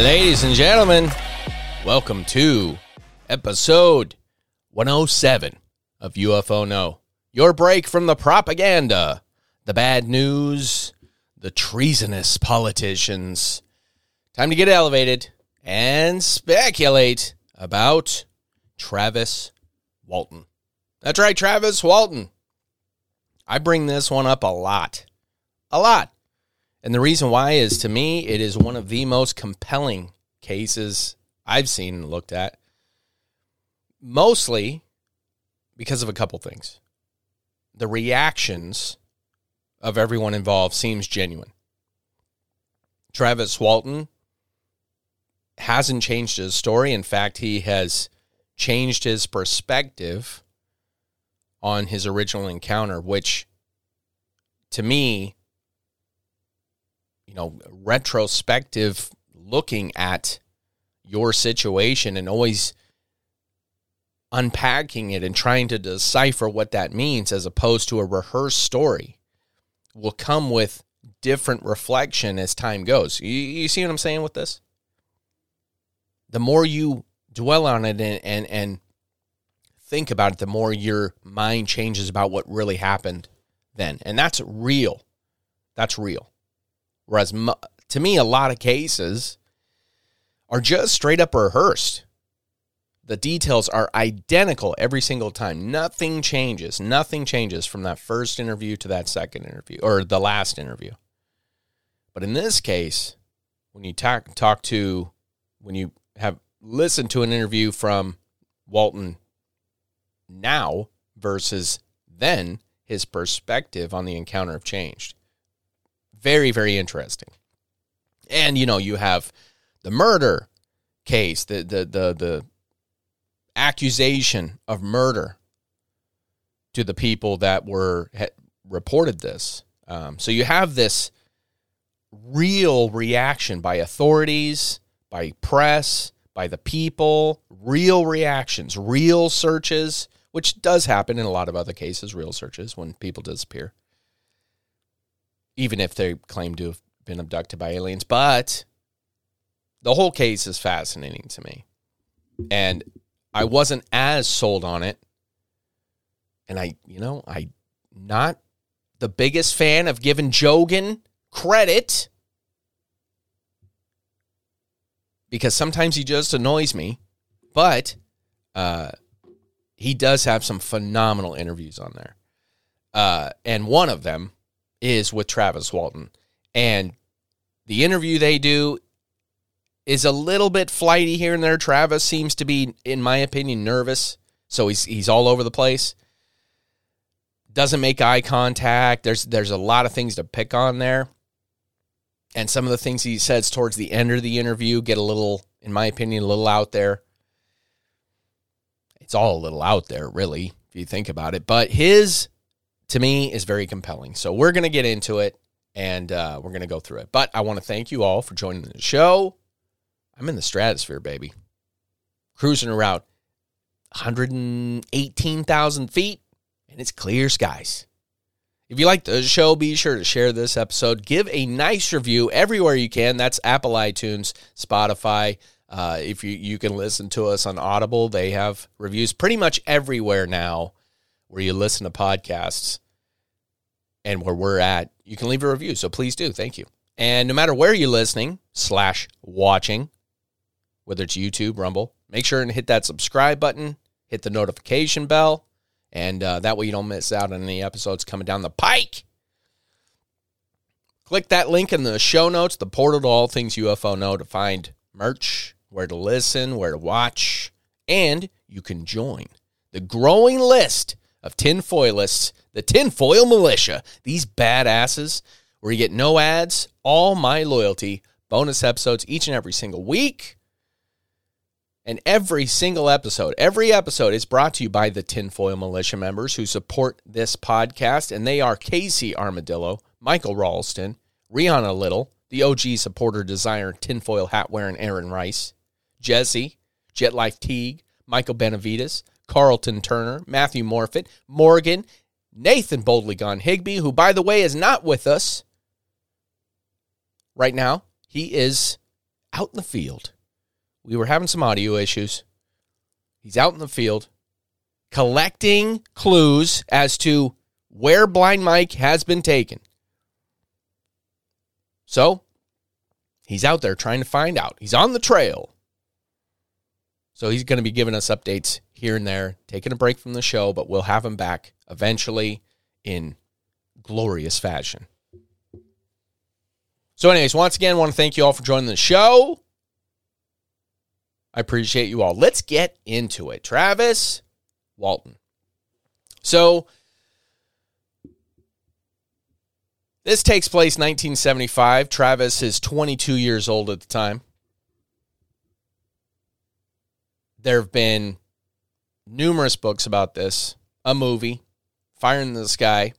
Ladies and gentlemen, welcome to episode 107 of UFO No. Your break from the propaganda, the bad news, the treasonous politicians. Time to get elevated and speculate about Travis Walton. That's right, Travis Walton. I bring this one up a lot. A lot. And the reason why is to me, it is one of the most compelling cases I've seen and looked at. Mostly because of a couple things. The reactions of everyone involved seems genuine. Travis Walton hasn't changed his story. In fact, he has changed his perspective on his original encounter, which to me you know, retrospective looking at your situation and always unpacking it and trying to decipher what that means as opposed to a rehearsed story will come with different reflection as time goes. You, you see what I'm saying with this? The more you dwell on it and, and, and think about it, the more your mind changes about what really happened then. And that's real. That's real. Whereas to me, a lot of cases are just straight up rehearsed. The details are identical every single time. Nothing changes. Nothing changes from that first interview to that second interview or the last interview. But in this case, when you talk talk to when you have listened to an interview from Walton now versus then, his perspective on the encounter have changed. Very, very interesting. And you know, you have the murder case, the the the the accusation of murder to the people that were reported this. Um, so you have this real reaction by authorities, by press, by the people, real reactions, real searches, which does happen in a lot of other cases, real searches when people disappear even if they claim to have been abducted by aliens. But the whole case is fascinating to me. And I wasn't as sold on it. And I, you know, I not the biggest fan of giving Joe Rogan credit because sometimes he just annoys me. But uh, he does have some phenomenal interviews on there. Uh, and one of them is with Travis Walton. And the interview they do is a little bit flighty here and there. Travis seems to be, in my opinion, nervous. So he's he's all over the place. Doesn't make eye contact. There's there's a lot of things to pick on there. And some of the things he says towards the end of the interview get a little, in my opinion, a little out there. It's all a little out there, really, if you think about it. But his to me is very compelling. So we're going to get into it and uh, we're going to go through it. But I want to thank you all for joining the show. I'm in the stratosphere, baby. Cruising around 118,000 feet and it's clear skies. If you like the show, be sure to share this episode. Give a nice review everywhere you can. That's Apple iTunes, Spotify. Uh, if you, you can listen to us on Audible, they have reviews pretty much everywhere now where you listen to podcasts and where we're at, you can leave a review. So please do. Thank you. And no matter where you're listening slash watching, whether it's YouTube, Rumble, make sure and hit that subscribe button, hit the notification bell, and uh, that way you don't miss out on any episodes coming down the pike. Click that link in the show notes, the portal to all things UFO know to find merch, where to listen, where to watch, and you can join the growing list of tinfoilists the Tinfoil Militia. These badasses where you get no ads, all my loyalty, bonus episodes each and every single week. And every single episode, every episode is brought to you by the Tinfoil Militia members who support this podcast. And they are Casey Armadillo, Michael Ralston, Rihanna Little, the OG supporter designer, tinfoil hat wearing Aaron Rice, Jesse, Jet Life Teague, Michael Benavides, Carlton Turner, Matthew Morfitt, Morgan, Nathan Boldly Gone Higby, who, by the way, is not with us right now. He is out in the field. We were having some audio issues. He's out in the field collecting clues as to where Blind Mike has been taken. So he's out there trying to find out. He's on the trail. So he's going to be giving us updates here and there, taking a break from the show, but we'll have him back eventually in glorious fashion. So, anyways, once again, I want to thank you all for joining the show. I appreciate you all. Let's get into it. Travis Walton. So, this takes place 1975. Travis is 22 years old at the time. There have been numerous books about this, a movie, Fire in the Sky.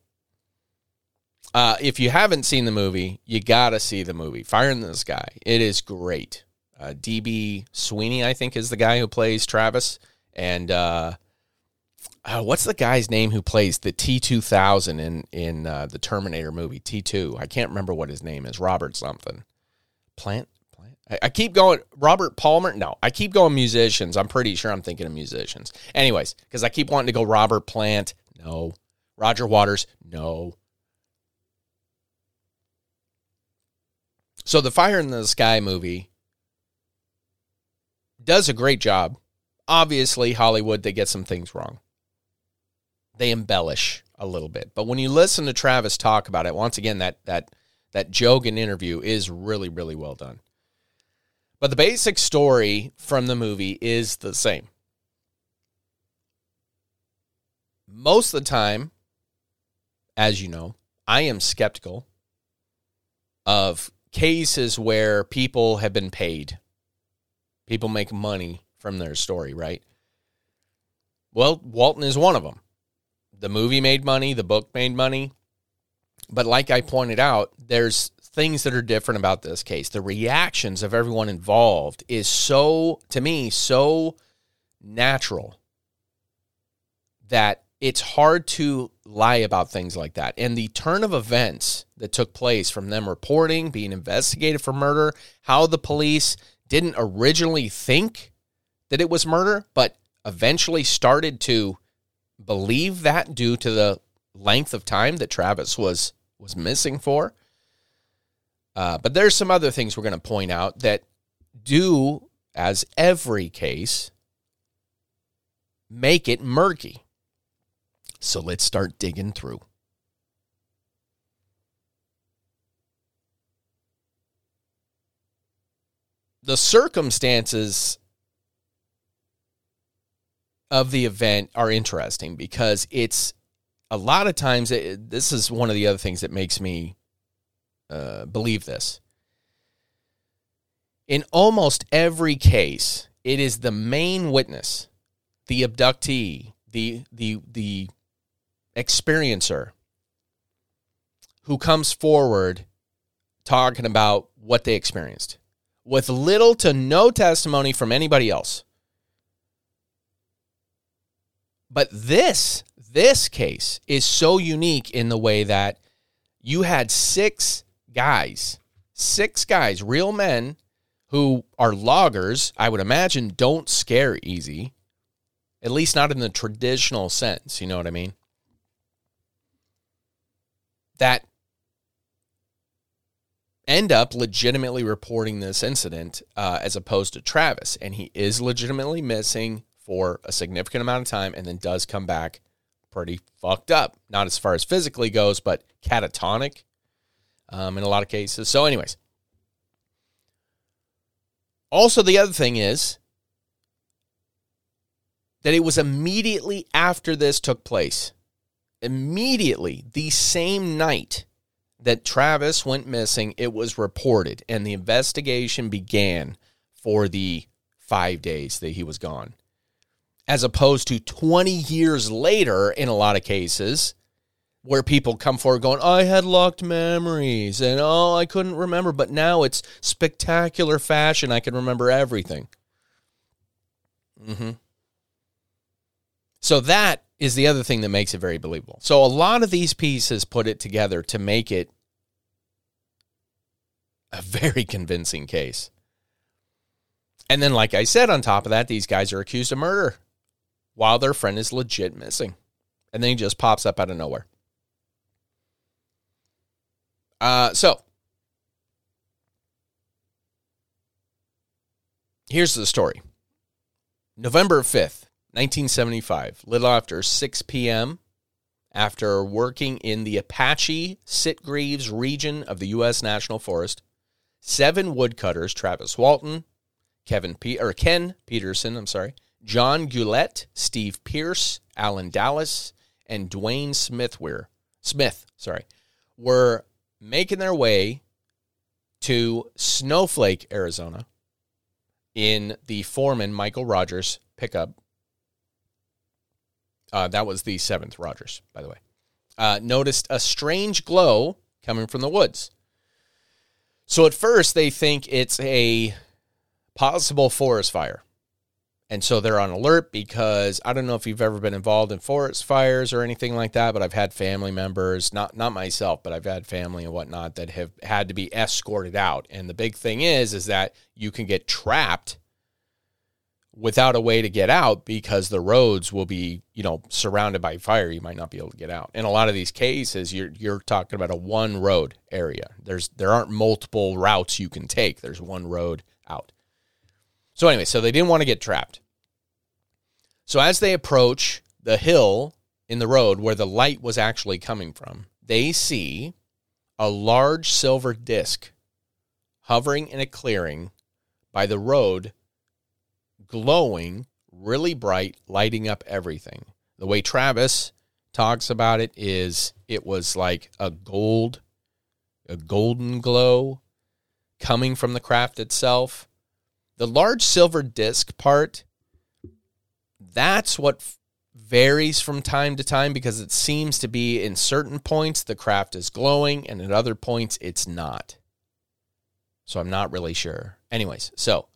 Uh, if you haven't seen the movie, you got to see the movie, Fire in the Sky. It is great. Uh, DB Sweeney, I think, is the guy who plays Travis. And uh, uh, what's the guy's name who plays the T two thousand in in uh, the Terminator movie T two? I can't remember what his name is. Robert something. Plant. I keep going. Robert Palmer. No, I keep going musicians. I'm pretty sure I'm thinking of musicians. Anyways, because I keep wanting to go Robert Plant. No. Roger Waters. No. So the Fire in the Sky movie does a great job. Obviously, Hollywood, they get some things wrong. They embellish a little bit. But when you listen to Travis talk about it, once again, that that that Joe Rogan interview is really, really well done. But the basic story from the movie is the same. Most of the time, as you know, I am skeptical of cases where people have been paid People make money from their story, right? Well, Walton is one of them. The movie made money, the book made money. But like I pointed out, there's things that are different about this case. The reactions of everyone involved is so, to me, so natural that it's hard to lie about things like that. And the turn of events that took place from them reporting, being investigated for murder, how the police didn't originally think that it was murder, but eventually started to believe that due to the length of time that Travis was was missing for. Uh, but there's some other things we're going to point out that do, as every case, make it murky. So let's start digging through. the circumstances of the event are interesting because it's a lot of times it, this is one of the other things that makes me uh, believe this in almost every case it is the main witness the abductee the the the experiencer who comes forward talking about what they experienced with little to no testimony from anybody else. But this this case is so unique in the way that you had six guys, six guys, real men who are loggers, I would imagine don't scare easy. At least not in the traditional sense, you know what I mean? That end up legitimately reporting this incident uh, as opposed to Travis. And he is legitimately missing for a significant amount of time and then does come back pretty fucked up. Not as far as physically goes, but catatonic um, in a lot of cases. So, anyways. Also, the other thing is that it was immediately after this took place. immediately the same night that Travis went missing, it was reported and the investigation began for the five days that he was gone. As opposed to 20 years later, in a lot of cases, where people come forward going, I had locked memories and oh, I couldn't remember. But now it's spectacular fashion. I can remember everything. Mm-hmm. So that is the other thing that makes it very believable. So a lot of these pieces put it together to make it a very convincing case. And then, like I said, on top of that, these guys are accused of murder while their friend is legit missing. And then he just pops up out of nowhere. Uh, so, here's the story November 5th, 1975, little after 6 p.m., after working in the Apache Sitgreaves region of the U.S. National Forest, seven woodcutters, Travis Walton, Kevin P- or Ken Peterson, I'm sorry, John Goulette, Steve Pierce, Allen Dalis, and Dwayne Smithweir, Smith, sorry, were making their way to Snowflake, Arizona, in the foreman Michael Rogers pickup. Uh, that was the seventh Rogers, by the way. Uh, noticed a strange glow coming from the woods. So at first they think it's a possible forest fire. And so they're on alert because I don't know if you've ever been involved in forest fires or anything like that, but I've had family members, not not myself, but I've had family and whatnot that have had to be escorted out. And the big thing is, is that you can get trapped without a way to get out because the roads will be, you know, surrounded by fire. You might not be able to get out. In a lot of these cases, you're you're talking about a one road area. There's there aren't multiple routes you can take. There's one road out. So anyway, so they didn't want to get trapped. So as they approach the hill in the road where the light was actually coming from, they see a large silver disc hovering in a clearing by the road, glowing really bright, lighting up everything. The way Travis talks about it is it was like a gold, a golden glow coming from the craft itself. The large silver disc part that's what varies from time to time because it seems to be in certain points the craft is glowing and at other points it's not. So I'm not really sure. Anyways, so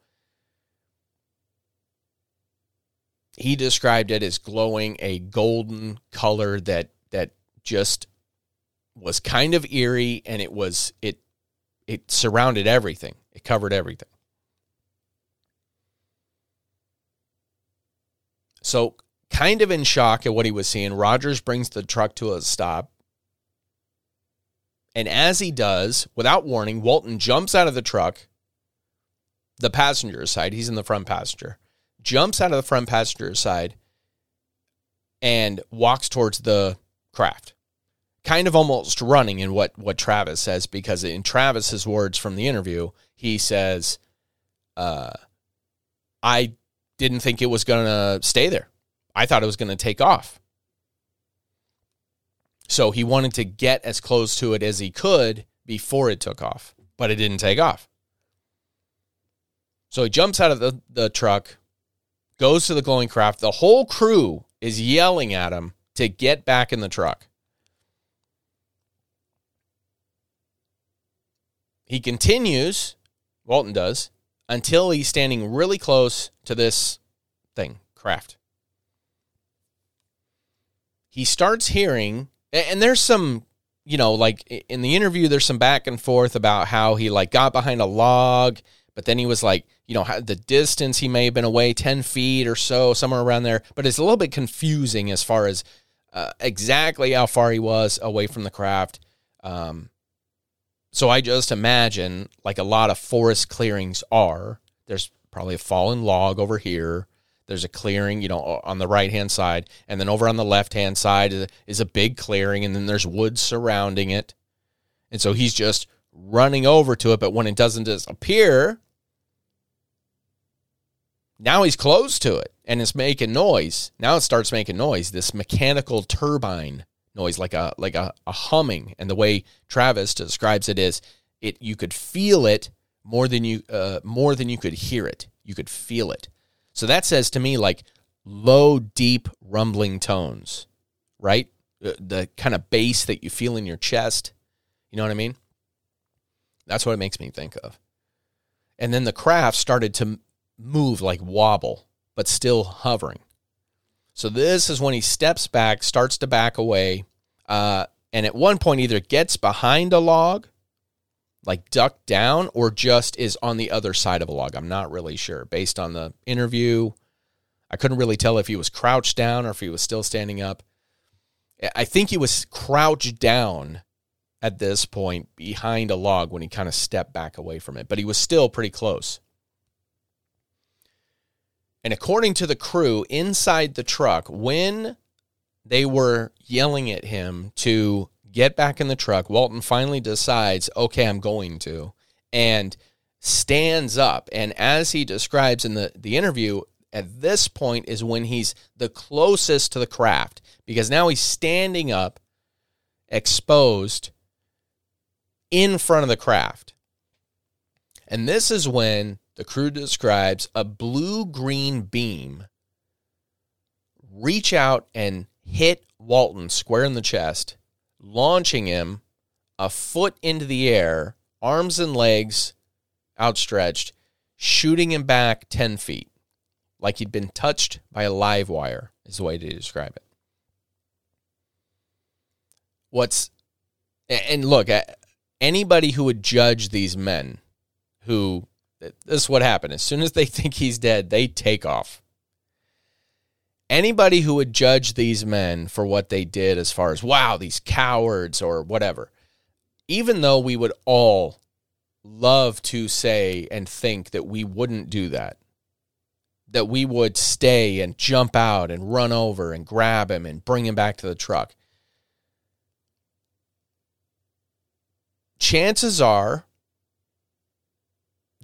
he described it as glowing a golden color that that just was kind of eerie and it was it it surrounded everything. It covered everything. So, kind of in shock at what he was seeing, Rogers brings the truck to a stop. And as he does, without warning, Walton jumps out of the truck, the passenger side. He's in the front passenger. Jumps out of the front passenger side and walks towards the craft. Kind of almost running in what, what Travis says, because in Travis's words from the interview, he says, uh, I didn't think it was going to stay there. I thought it was going to take off. So he wanted to get as close to it as he could before it took off, but it didn't take off. So he jumps out of the, the truck, goes to the glowing craft. The whole crew is yelling at him to get back in the truck. He continues, Walton does, until he's standing really close to this thing, craft. He starts hearing, and there's some, you know, like in the interview, there's some back and forth about how he like got behind a log, but then he was like, you know, the distance he may have been away 10 feet or so, somewhere around there. But it's a little bit confusing as far as uh, exactly how far he was away from the craft. Um, so I just imagine, like a lot of forest clearings are, there's probably a fallen log over here. There's a clearing, you know, on the right hand side. And then over on the left hand side is a, big clearing. And then there's woods surrounding it. And so he's just running over to it. But when it doesn't disappear, now he's close to it and it's making noise. Now it starts making noise, this mechanical turbine noise, like a like a, a humming. And the way Travis describes it is, it you could feel it more than you uh, more than you could hear it. You could feel it. So that says to me like low, deep, rumbling tones, right? The, the kind of bass that you feel in your chest. You know what I mean? That's what it makes me think of. And then the craft started to move like wobble, but still hovering. So this is when he steps back, starts to back away, uh, and at one point either gets behind a log, like ducked down, or just is on the other side of a log. I'm not really sure. Based on the interview, I couldn't really tell if he was crouched down or if he was still standing up. I think he was crouched down at this point behind a log when he kind of stepped back away from it, but he was still pretty close. And according to the crew inside the truck, when they were yelling at him to get back in the truck, Walton finally decides, okay, I'm going to, and stands up. And as he describes in the, the interview, at this point is when he's the closest to the craft because now he's standing up, exposed in front of the craft. And this is when the crew describes a blue green beam reach out and hit Walton square in the chest, launching him a foot into the air, arms and legs outstretched, shooting him back 10 feet, like he'd been touched by a live wire, is the way to describe it. What's, and look, at anybody who would judge these men who this is what happened. As soon as they think he's dead, they take off. Anybody who would judge these men for what they did, as far as, wow, these cowards or whatever, even though we would all love to say and think that we wouldn't do that, that we would stay and jump out and run over and grab him and bring him back to the truck. Chances are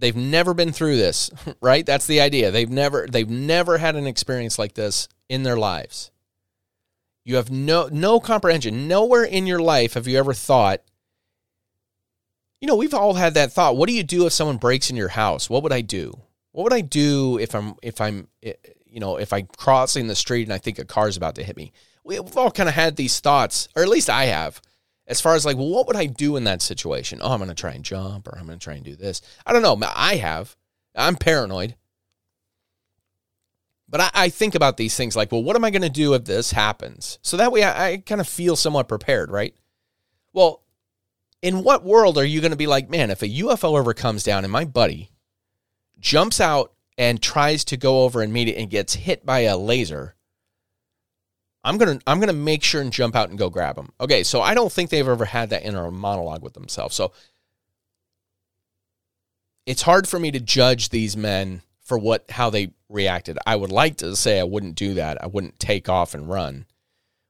they've never been through this, right? That's the idea. They've never they've never had an experience like this in their lives. You have no no comprehension. Nowhere in your life have you ever thought you know, we've all had that thought. What do you do if someone breaks in your house? What would I do? What would I do if I'm if I'm eh, you know, if I'm crossing the street and I think a car's about to hit me? We've all kind of had these thoughts, or at least I have as far as like, well, what would I do in that situation? Oh, I'm going to try and jump or I'm going to try and do this. I don't know. I have. I'm paranoid. But I, I think about these things like, well, what am I going to do if this happens? So that way I, I kind of feel somewhat prepared, right? Well, in what world are you going to be like, man, if a UFO ever comes down and my buddy jumps out and tries to go over and meet it and gets hit by a laser, I'm gonna I'm gonna make sure and jump out and go grab them. Okay, so I don't think they've ever had that inner monologue with themselves. So it's hard for me to judge these men for what how they reacted. I would like to say I wouldn't do that. I wouldn't take off and run,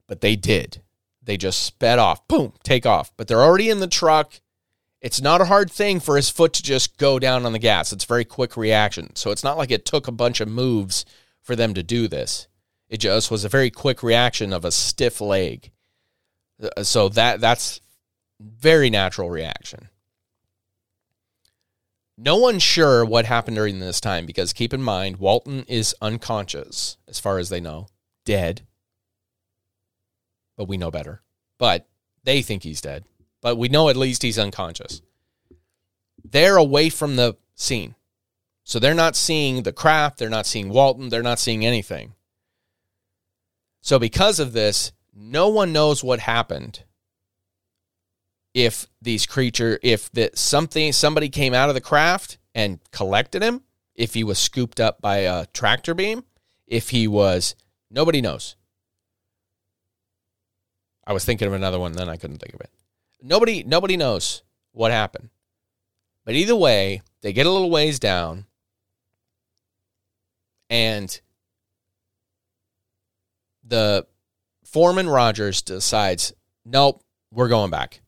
but they did. They just sped off. Boom, take off. But they're already in the truck. It's not a hard thing for his foot to just go down on the gas. It's very quick reaction. So it's not like it took a bunch of moves for them to do this. It just was a very quick reaction of a stiff leg. Uh, so that that's very natural reaction. No one's sure what happened during this time because keep in mind, Walton is unconscious as far as they know, dead. But we know better. But they think he's dead. But we know at least he's unconscious. They're away from the scene. So they're not seeing the craft, they're not seeing Walton, they're not seeing anything. So because of this, no one knows what happened. If these creature, if that something somebody came out of the craft and collected him, if he was scooped up by a tractor beam, if he was nobody knows. I was thinking of another one, then I couldn't think of it. Nobody nobody knows what happened. But either way, they get a little ways down and the Foreman Rogers decides, nope, we're going back.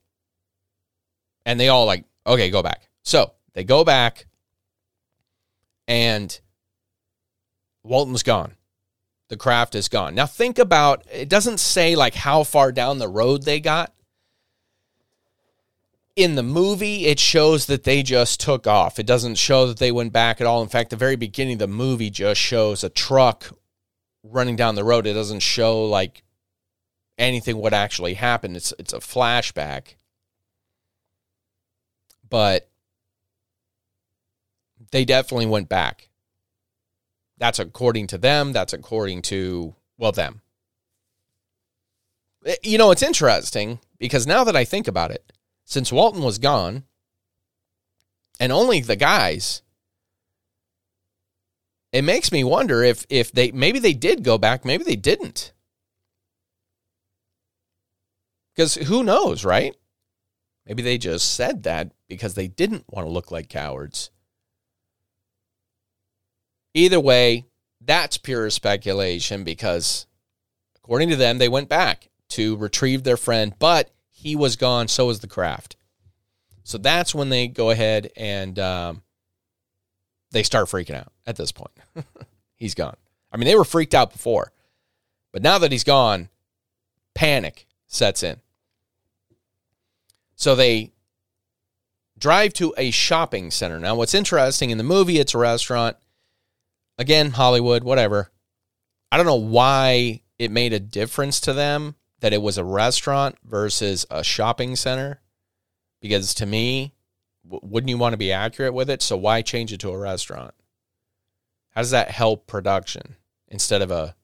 And they all like, okay, go back. So they go back, and Walton's gone. the craft is gone. Now think about it doesn't say like how far down the road they got. In the movie, it shows that they just took off. It doesn't show that they went back at all. In fact, the very beginning of the movie just shows a truck running down the road. It doesn't show like anything what actually happened. It's it's a flashback. But they definitely went back. That's according to them. That's according to, well, them. Eh, You know, it's interesting because now that I think about it, since Walton was gone and only the guys, it makes me wonder if if they maybe they did go back, maybe they didn't. Because who knows, right? Maybe they just said that because they didn't want to look like cowards. Either way, that's pure speculation because according to them, they went back to retrieve their friend, but he was gone, so was the craft. So that's when they go ahead and um, they start freaking out at this point. he's gone. I mean, they were freaked out before, but now that he's gone, panic sets in. So they drive to a shopping center. Now, what's interesting in the movie, it's a restaurant. Again, Hollywood, whatever. I don't know why it made a difference to them that it was a restaurant versus a shopping center. Because to me, wouldn't you want to be accurate with it? So why change it to a restaurant? How does that help production instead of a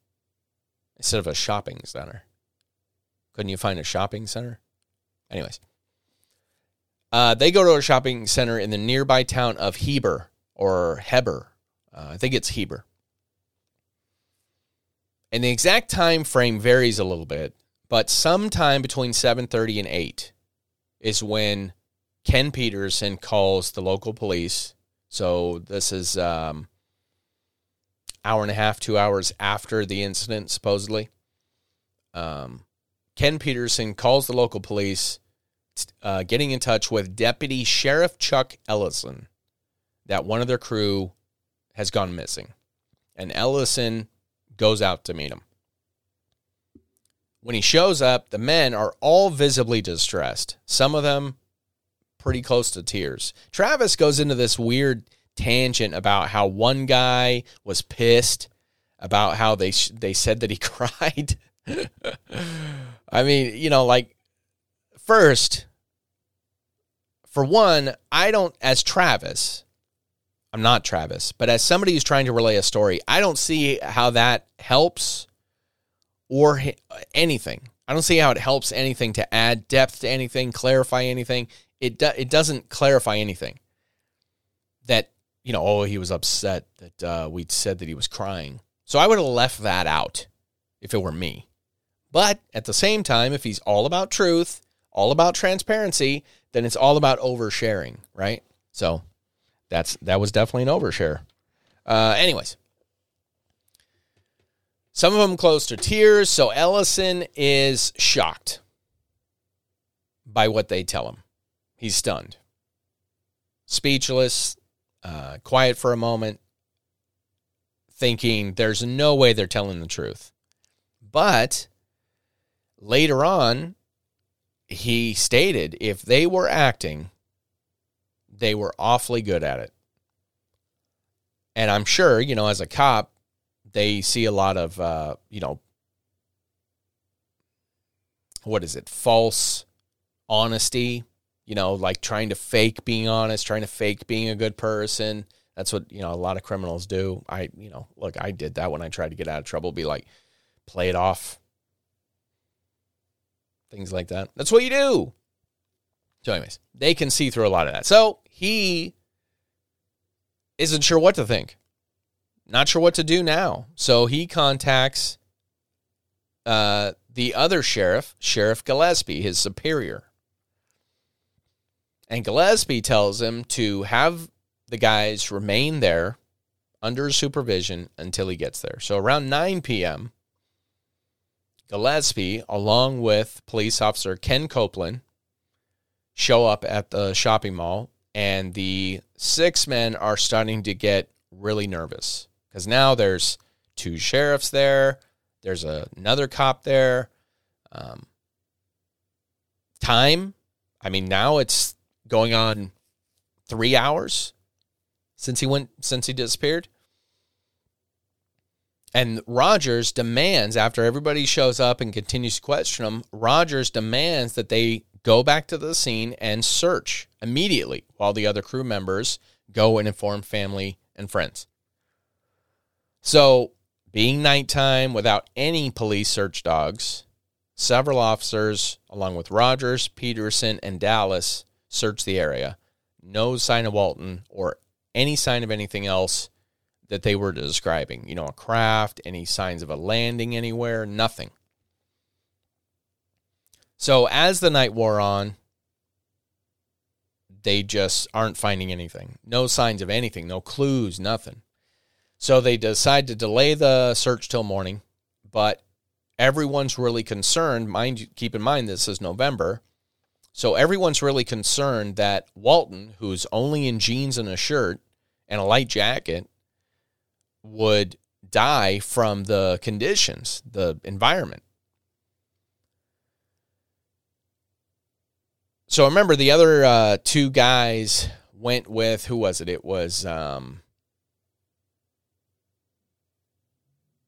instead of a shopping center? Couldn't you find a shopping center? Anyways, uh, they go to a shopping center in the nearby town of Heber or Heber. Uh, I think it's Heber. And the exact time frame varies a little bit, but sometime between 7:30 and 8 is when Ken Peterson calls the local police. So this is um, hour and a half, two hours after the incident, supposedly. Um, Ken Peterson calls the local police, uh, getting in touch with Deputy Sheriff Chuck Ellison, that one of their crew has gone missing. And Ellison goes out to meet him. When he shows up, the men are all visibly distressed, some of them pretty close to tears. Travis goes into this weird tangent about how one guy was pissed about how they sh- they said that he cried. I mean, you know, like first for one, I don't as Travis, I'm not Travis, but as somebody who's trying to relay a story, I don't see how that helps or anything. I don't see how it helps anything to add depth to anything, clarify anything. It do, it doesn't clarify anything. That you know, oh, he was upset that uh, we said that he was crying. So I would have left that out if it were me. But at the same time, if he's all about truth, all about transparency, then it's all about oversharing, right? So that's that was definitely an overshare. Uh, anyways, some of them close to tears. So Ellison is shocked by what they tell him. He's stunned, speechless, uh, quiet for a moment, thinking there's no way they're telling the truth. But later on, he stated if they were acting, they were awfully good at it. And I'm sure, you know, as a cop, they see a lot of, uh, you know, what is it? False honesty, you know, like trying to fake being honest, trying to fake being a good person. That's what, you know, a lot of criminals do. I, you know, look, I did that when I tried to get out of trouble, be like, play it off. Things like that. That's what you do. So, anyways, they can see through a lot of that. So he isn't sure what to think. Not sure what to do now. So he contacts uh, the other sheriff, Sheriff Gillespie, his superior. And Gillespie tells him to have the guys remain there under supervision until he gets there. So around 9 p.m., Gillespie, along with police officer Ken Copeland, show up at the shopping mall, and the six men are starting to get really nervous because now there's two sheriffs there. There's a, another cop there. Um, time, I mean, now it's going on three hours since he went since he disappeared. And Rogers demands, after everybody shows up and continues to question him, Rogers demands that they go back to the scene and search immediately while the other crew members go and inform family and friends. So, being nighttime without any police search dogs, several officers, along with Rogers, Peterson, and Dalis, search the area. No sign of Walton or any sign of anything else that they were describing. You know, a craft, any signs of a landing anywhere, nothing. So as the night wore on, they just aren't finding anything. No signs of anything, no clues, nothing. So they decide to delay the search till morning, but everyone's really concerned. Mind you, keep in mind this is November. So everyone's really concerned that Walton, who's only in jeans and a shirt and a light jacket, would die from the conditions, the environment. So remember, the other uh, two guys went with who was it? It was. Um,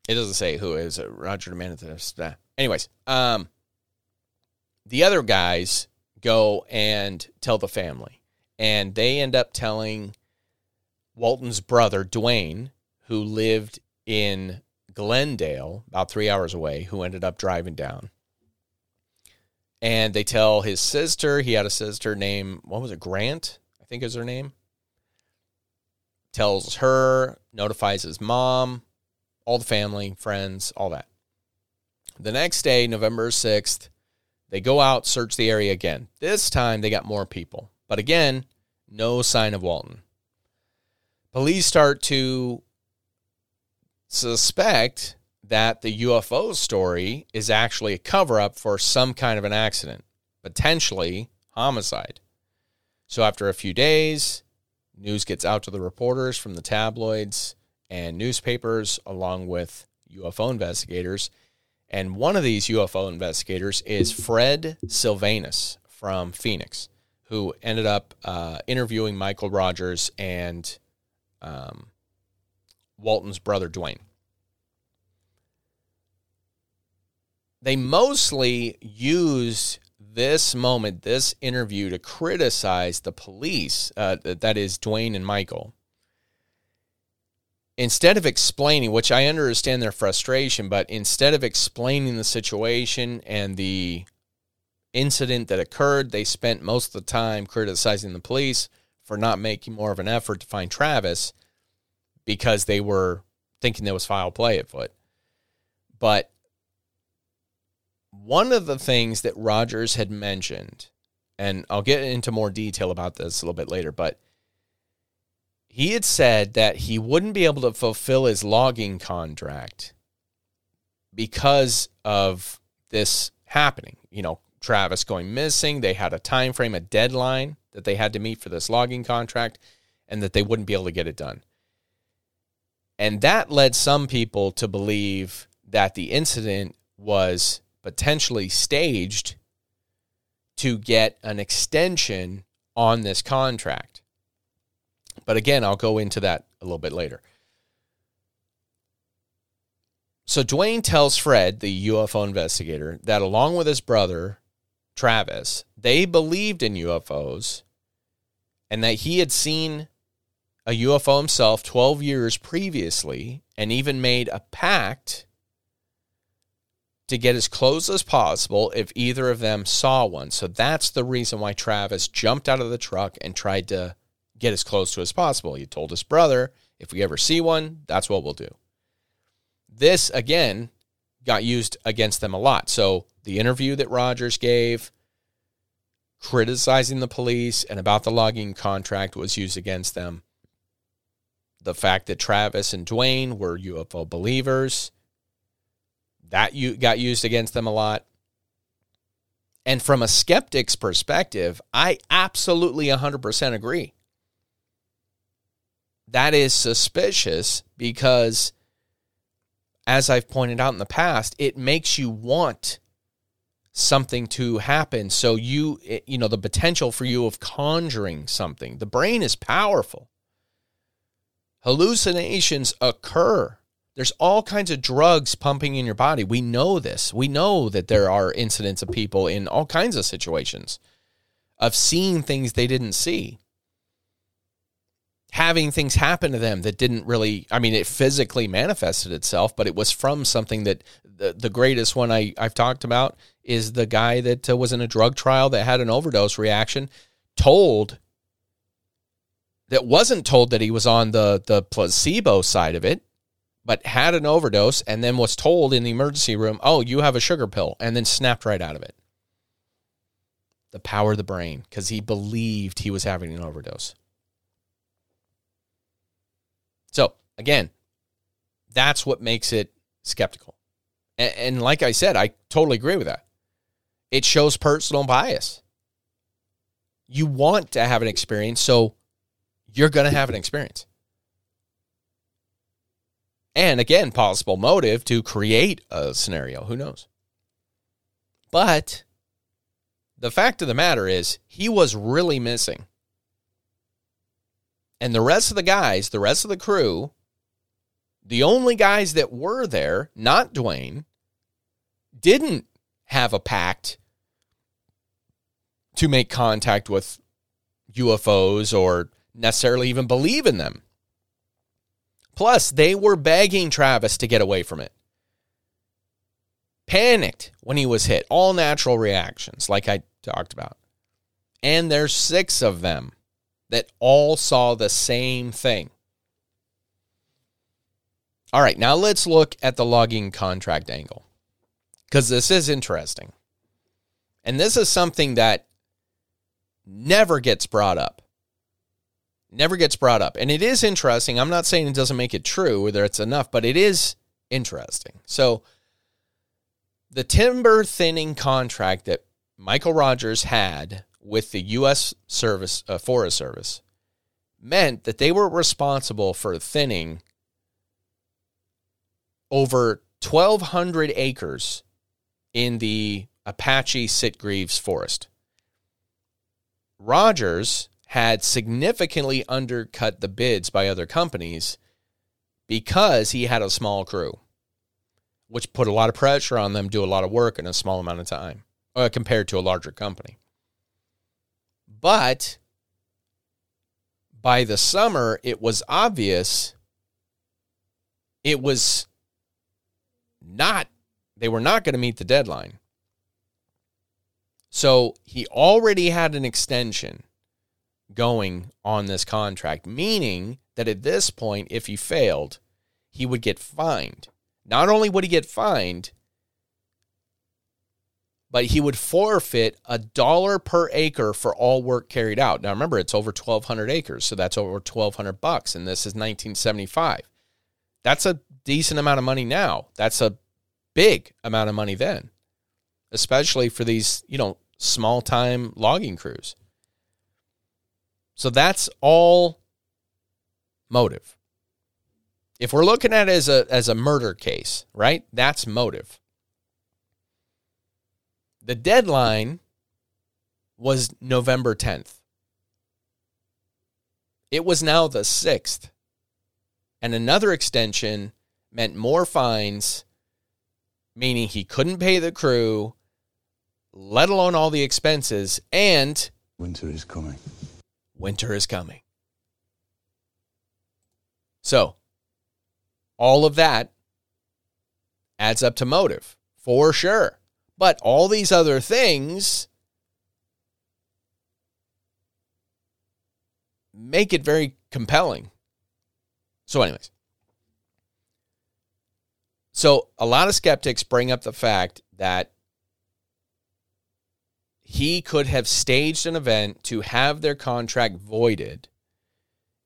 it doesn't say who is it. Roger Demandis. Uh, anyways, um, the other guys go and tell the family, and they end up telling Walton's brother Dwayne who lived in Glendale, about three hours away, who ended up driving down. And they tell his sister, he had a sister named, what was it, Grant? I think is her name. Tells her, notifies his mom, all the family, friends, all that. The next day, November 6th, they go out, search the area again. This time they got more people. But again, no sign of Walton. Police start to suspect that the UFO story is actually a cover up for some kind of an accident, potentially homicide. So after a few days, news gets out to the reporters from the tabloids and newspapers, along with UFO investigators. And one of these UFO investigators is Fred Sylvanus from Phoenix, who ended up uh, interviewing Michael Rogers and um, Walton's brother Dwayne. They mostly use this moment, this interview, to criticize the police, uh, that is Dwayne and Michael. Instead of explaining, which I understand their frustration, but instead of explaining the situation and the incident that occurred, they spent most of the time criticizing the police for not making more of an effort to find Travis because they were thinking there was foul play at foot. But one of the things that Rogers had mentioned, and I'll get into more detail about this a little bit later, but he had said that he wouldn't be able to fulfill his logging contract because of this happening. You know, Travis going missing, they had a time frame, a deadline that they had to meet for this logging contract and that they wouldn't be able to get it done. And that led some people to believe that the incident was potentially staged to get an extension on this contract. But again, I'll go into that a little bit later. So Dwayne tells Fred, the UFO investigator, that along with his brother, Travis, they believed in UFOs and that he had seen a UFO himself 12 years previously and even made a pact to get as close as possible if either of them saw one. So that's the reason why Travis jumped out of the truck and tried to get as close to as possible. He told his brother, if we ever see one, that's what we'll do. This, again, got used against them a lot. So the interview that Rogers gave, criticizing the police and about the logging contract was used against them. The fact that Travis and Dwayne were UFO believers that you got used against them a lot. And from a skeptic's perspective, I absolutely 100% agree. That is suspicious because as I've pointed out in the past, it makes you want something to happen. So you, you know, the potential for you of conjuring something. The brain is powerful. Hallucinations occur. There's all kinds of drugs pumping in your body. We know this. We know that there are incidents of people in all kinds of situations of seeing things they didn't see having things happen to them that didn't really i mean it physically manifested itself but it was from something that the, the greatest one I, i've talked about is the guy that uh, was in a drug trial that had an overdose reaction told that wasn't told that he was on the the placebo side of it but had an overdose and then was told in the emergency room oh you have a sugar pill and then snapped right out of it. The power of the brain because he believed he was having an overdose so again, that's what makes it skeptical. And, and, like I said, I totally agree with that. It shows personal bias. You want to have an experience, so you're going to have an experience. And again, possible motive to create a scenario. Who knows? But the fact of the matter is, he was really missing. And the rest of the guys, the rest of the crew, the only guys that were there, not Dwayne, didn't have a pact to make contact with UFOs or necessarily even believe in them. Plus, they were begging Travis to get away from it. Panicked when he was hit. All natural reactions, like I talked about. And there's six of them that all saw the same thing. All right, now let's look at the logging contract angle because this is interesting. And this is something that never gets brought up. Never gets brought up. And it is interesting. I'm not saying it doesn't make it true or that it's enough, but it is interesting. So, the timber thinning contract that Michael Rogers had with the U.S. Service uh, Forest Service meant that they were responsible for thinning over 1,200 acres in the Apache Sitgreaves Forest. Rogers had significantly undercut the bids by other companies because he had a small crew, which put a lot of pressure on them to do a lot of work in a small amount of time uh, compared to a larger company. But by the summer, it was obvious it was not, they were not going to meet the deadline. So he already had an extension going on this contract, meaning that at this point, if he failed, he would get fined. Not only would he get fined, but he would forfeit a dollar per acre for all work carried out. Now remember, it's over 1,200 acres, so that's over 1,200 bucks, and this is 1975. That's a decent amount of money now. That's a big amount of money then, especially for these, you know, small time logging crews. So that's all motive. If we're looking at it as a as a murder case, right? That's motive. The deadline was November 10th. It was now the 6th. And another extension meant more fines, meaning he couldn't pay the crew, let alone all the expenses, and winter is coming. Winter is coming. So, all of that adds up to motive for sure. But all these other things make it very compelling. So, anyways. So, a lot of skeptics bring up the fact that he could have staged an event to have their contract voided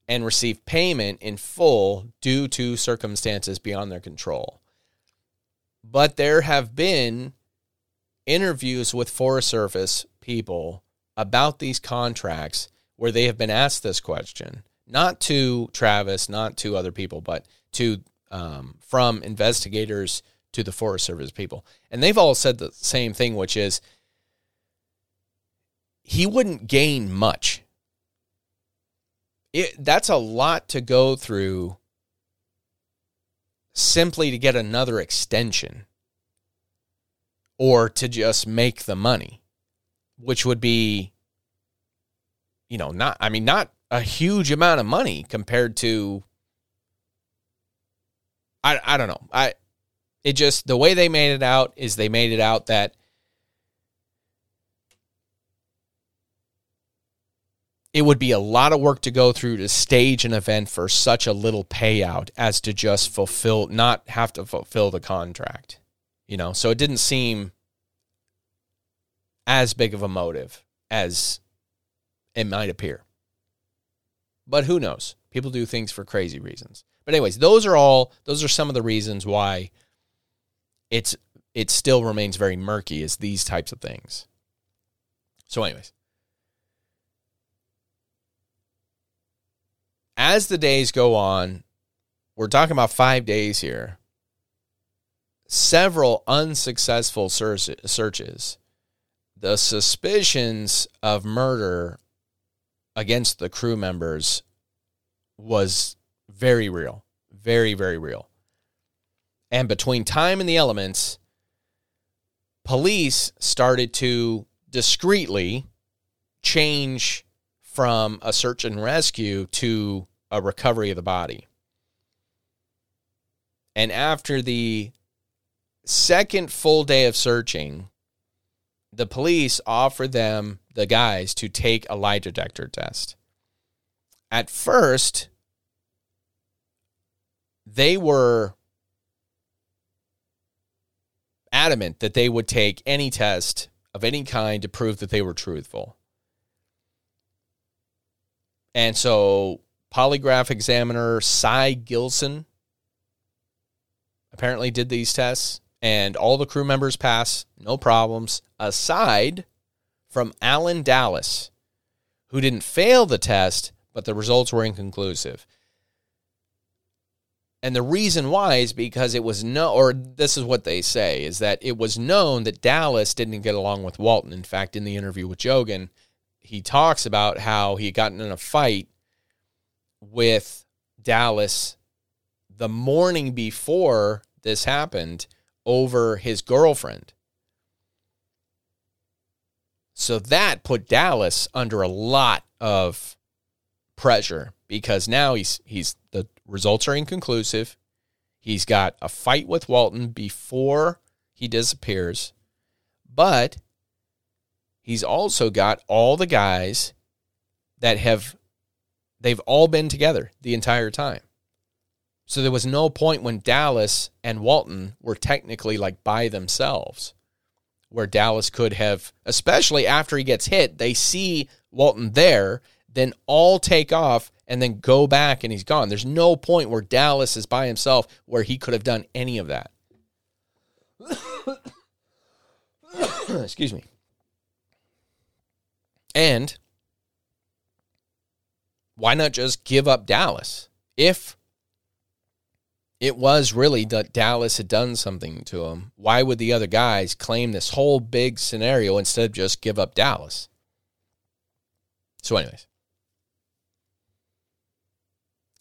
and receive payment in full due to circumstances beyond their control. But there have been interviews with Forest Service people about these contracts where they have been asked this question, not to Travis, not to other people, but to um, from investigators to the Forest Service people. And they've all said the same thing, which is he wouldn't gain much. It, that's a lot to go through simply to get another extension or to just make the money, which would be, you know, not, I mean, not a huge amount of money compared to, I, I don't know. I, it just, the way they made it out is they made it out that it would be a lot of work to go through to stage an event for such a little payout as to just fulfill, not have to fulfill the contract. You know, so it didn't seem as big of a motive as it might appear. But who knows? People do things for crazy reasons. But anyways, those are all those are some of the reasons why it's it still remains very murky is these types of things. So anyways, as the days go on, we're talking about 5 days here. Several unsuccessful searches the suspicions of murder against the crew members was very real, very, very real. And between time and the elements, police started to discreetly change from a search and rescue to a recovery of the body. And after the second full day of searching, the police offered them, the guys, to take a lie detector test. At first, they were adamant that they would take any test of any kind to prove that they were truthful. And so, polygraph examiner Cy Gilson apparently did these tests and all the crew members pass, no problems, aside from Allen Dalis, who didn't fail the test, but the results were inconclusive. And the reason why is because it was no, or this is what they say, is that it was known that Dalis didn't get along with Walton. In fact, in the interview with Joe Rogan, he talks about how he had gotten in a fight with Dalis the morning before this happened over his girlfriend. So that put Dalis under a lot of pressure because now he's he's the results are inconclusive. He's got a fight with Walton before he disappears, but he's also got all the guys that have they've all been together the entire time. So there was no point when Dalis and Walton were technically like by themselves, where Dalis could have, especially after he gets hit, they see Walton there, then all take off and then go back and he's gone. There's no point where Dalis is by himself where he could have done any of that. Excuse me. And why not just give up Dalis? If it was really that Dalis had done something to him. Why would the other guys claim this whole big scenario instead of just give up Dalis? So, anyways.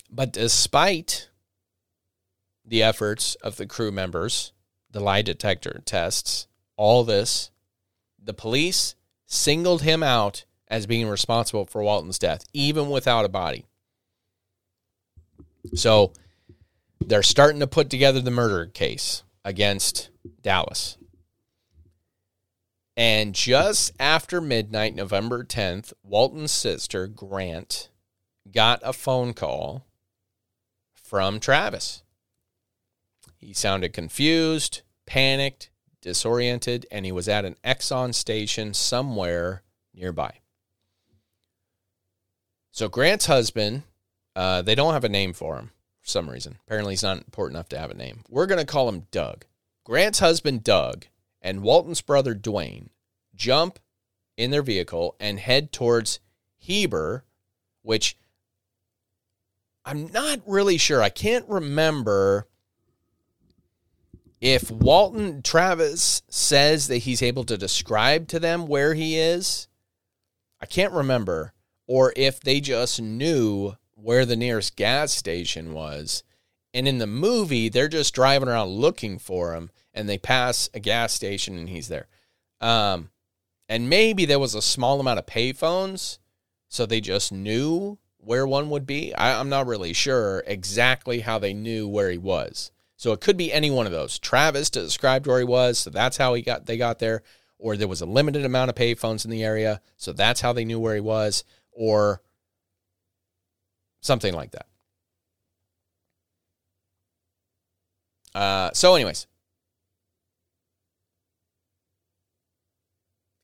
But despite the efforts of the crew members, the lie detector tests, all this, the police singled him out as being responsible for Walton's death, even without a body. So, they're starting to put together the murder case against Dalis. And just after midnight, November 10th, Walton's sister, Grant, got a phone call from Travis. He sounded confused, panicked, disoriented, and he was at an Exxon station somewhere nearby. So Grant's husband, uh, they don't have a name for him some reason. Apparently, he's not important enough to have a name. We're going to call him Doug. Grant's husband, Doug, and Walton's brother, Dwayne, jump in their vehicle and head towards Heber, which I'm not really sure. I can't remember if Walton Travis says that he's able to describe to them where he is, I can't remember, or if they just knew where the nearest gas station was. And in the movie, they're just driving around looking for him and they pass a gas station and he's there. Um, and maybe there was a small amount of payphones, so they just knew where one would be. I, I'm not really sure exactly how they knew where he was. So it could be any one of those. Travis described where he was, so that's how he got they got there. Or there was a limited amount of payphones in the area, so that's how they knew where he was, or something like that. Uh, so, anyways,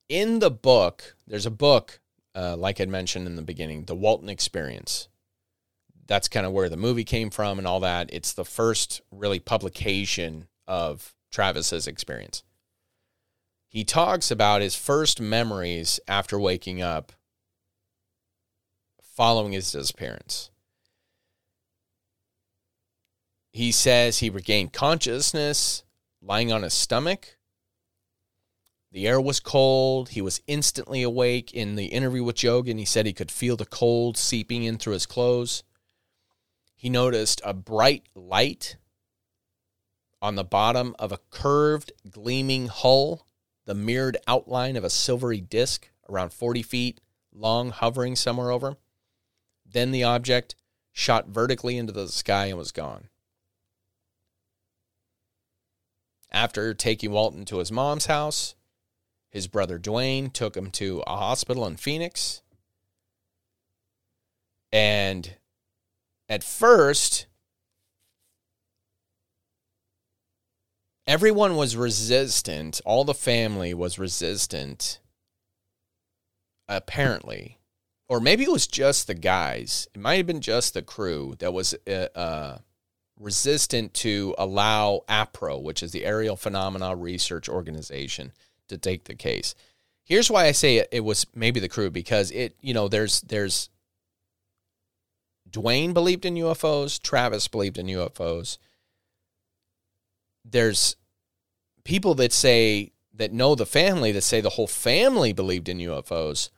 in the book, there's a book, uh, like I mentioned in the beginning, The Walton Experience that's kind of where the movie came from and all that. It's the first really publication of Travis's experience. He talks about his first memories after waking up following his disappearance. He says he regained consciousness lying on his stomach. The air was cold. He was instantly awake. In the interview with Joe Rogan, he said he could feel the cold seeping in through his clothes. He noticed a bright light on the bottom of a curved, gleaming hull, the mirrored outline of a silvery disk around 40 feet long, hovering somewhere over. Then the object shot vertically into the sky and was gone. After taking Walton to his mom's house, his brother Dwayne took him to a hospital in Phoenix. And at first, everyone was resistant. All the family was resistant, apparently. Or maybe it was just the guys. It might have been just the crew that was uh, uh, resistant to allow APRO, which is the Aerial Phenomena Research Organization, to take the case. Here's why I say it, it was maybe the crew because it, you know, there's there's Dwayne believed in UFOs, Travis believed in UFOs. There's people that say that know the family that say the whole family believed in UFOs.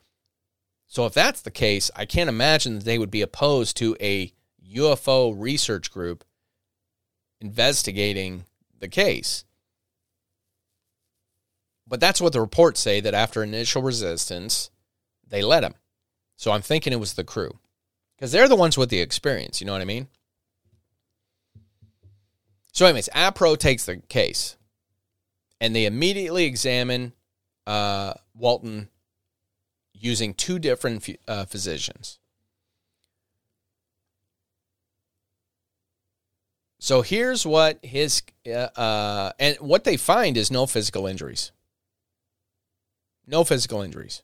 So if that's the case, I can't imagine that they would be opposed to a UFO research group investigating the case. But that's what the reports say that after initial resistance, they let him. So I'm thinking it was the crew because they're the ones with the experience. You know what I mean? So, anyways, APRO takes the case and they immediately examine uh, Walton using two different uh, physicians. So here's what his uh, uh, and what they find is no physical injuries. No physical injuries.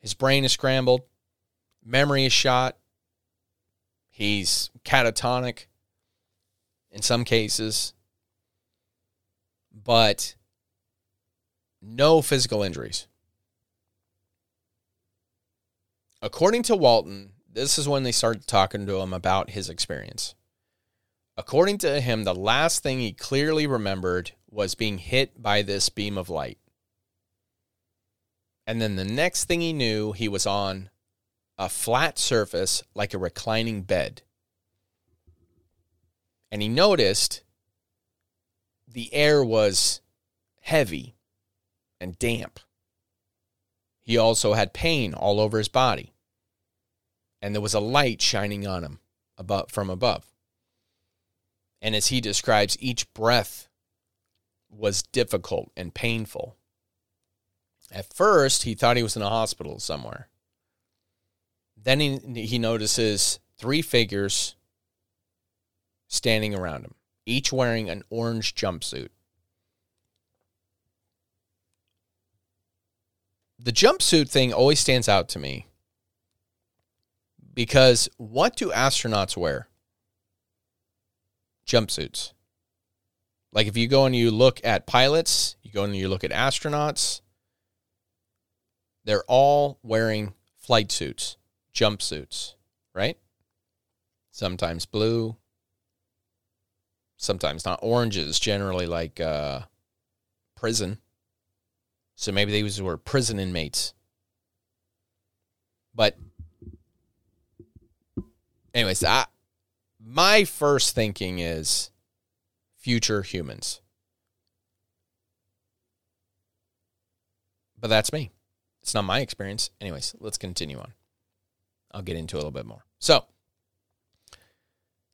His brain is scrambled memory is shot. He's catatonic in some cases, but no physical injuries. According to Walton, this is when they started talking to him about his experience. According to him, the last thing he clearly remembered was being hit by this beam of light. And then the next thing he knew, he was on a flat surface like a reclining bed. And he noticed the air was heavy and damp. He also had pain all over his body. And there was a light shining on him above, from above. And as he describes, each breath was difficult and painful. At first, he thought he was in a hospital somewhere. Then he, he notices three figures standing around him, each wearing an orange jumpsuit. The jumpsuit thing always stands out to me because what do astronauts wear? Jumpsuits. Like if you go and you look at pilots, you go and you look at astronauts, they're all wearing flight suits jumpsuits, right? Sometimes blue, sometimes, not oranges, generally like uh, prison. So maybe these were prison inmates. But, anyways, I, my first thinking is future humans. But that's me. It's not my experience. Anyways, let's continue on. I'll get into a little bit more. So,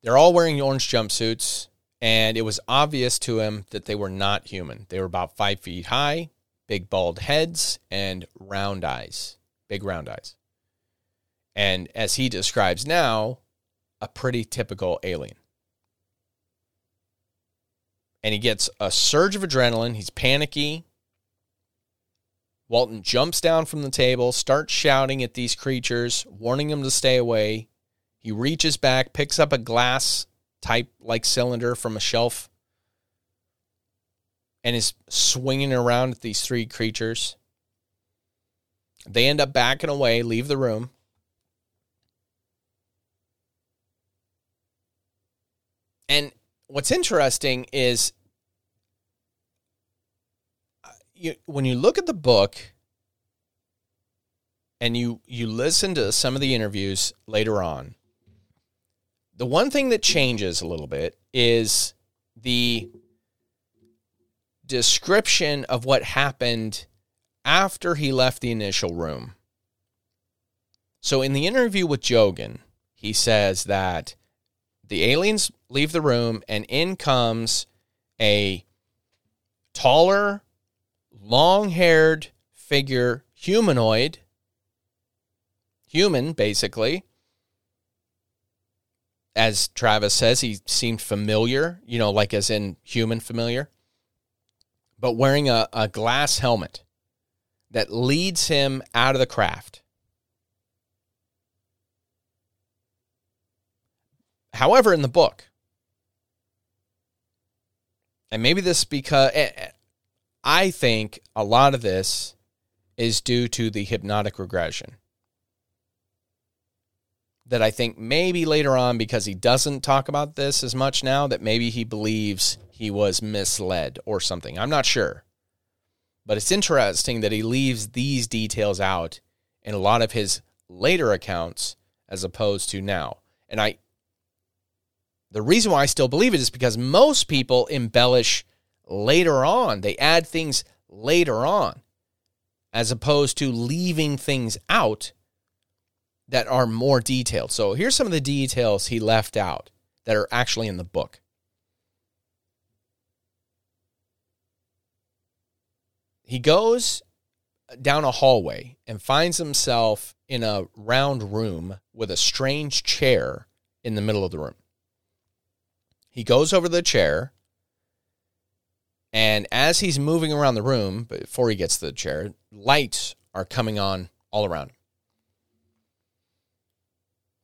they're all wearing orange jumpsuits, and it was obvious to him that they were not human. They were about five feet high, big bald heads, and round eyes, big round eyes. And as he describes now, a pretty typical alien. And he gets a surge of adrenaline. He's panicky. Walton jumps down from the table, starts shouting at these creatures, warning them to stay away. He reaches back, picks up a glass type like cylinder from a shelf, and is swinging around at these three creatures. They end up backing away, leave the room. And what's interesting is uh, you, when you look at the book and you you listen to some of the interviews later on, the one thing that changes a little bit is the description of what happened after he left the initial room. So in the interview with Joe Rogan, he says that the aliens leave the room and in comes a taller, long-haired figure, humanoid, human basically, as Travis says, he seemed familiar, you know, like as in human familiar, but wearing a, a glass helmet that leads him out of the craft. However, in the book, and maybe this because eh, eh, I think a lot of this is due to the hypnotic regression that I think maybe later on, because he doesn't talk about this as much now, that maybe he believes he was misled or something. I'm not sure. But it's interesting that he leaves these details out in a lot of his later accounts as opposed to now. And I the reason why I still believe it is because most people embellish later on. They add things later on as opposed to leaving things out that are more detailed. So here's some of the details he left out that are actually in the book. He goes down a hallway and finds himself in a round room with a strange chair in the middle of the room. He goes over to the chair, and as he's moving around the room, before he gets to the chair, lights are coming on all around him.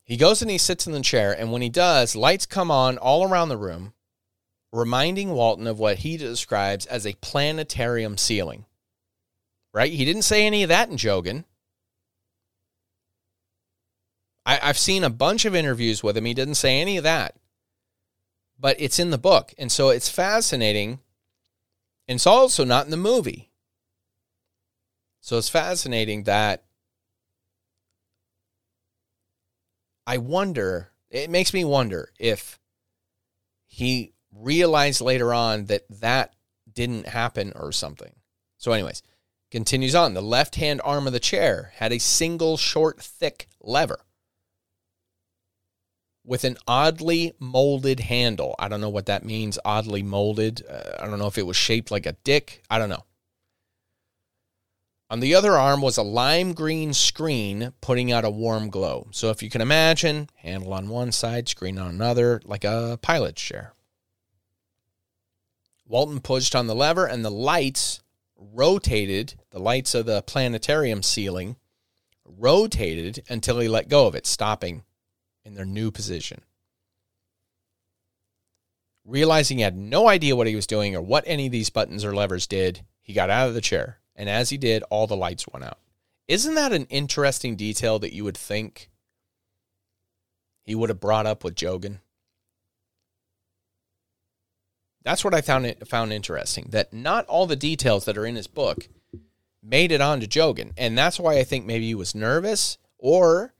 He goes and he sits in the chair, and when he does, lights come on all around the room, reminding Walton of what he describes as a planetarium ceiling. Right? He didn't say any of that in Joe Rogan. I, have seen a bunch of interviews with him. He didn't say any of that. But it's in the book. And so it's fascinating. And it's also not in the movie. So it's fascinating that I wonder, it makes me wonder if he realized later on that that didn't happen or something. So, anyways, continues on. The left hand arm of the chair had a single short, thick lever with an oddly molded handle. I don't know what that means, oddly molded. Uh, I don't know if it was shaped like a dick. I don't know. On the other arm was a lime green screen putting out a warm glow. So if you can imagine, handle on one side, screen on another, like a pilot's chair. Walton pushed on the lever and the lights rotated, the lights of the planetarium ceiling rotated until he let go of it, stopping in their new position. Realizing he had no idea what he was doing or what any of these buttons or levers did, he got out of the chair and as he did, all the lights went out. Isn't that an interesting detail that you would think he would have brought up with Joe Rogan? That's what I found it, found interesting. That not all the details that are in his book made it onto Joe Rogan, and that's why I think maybe he was nervous, or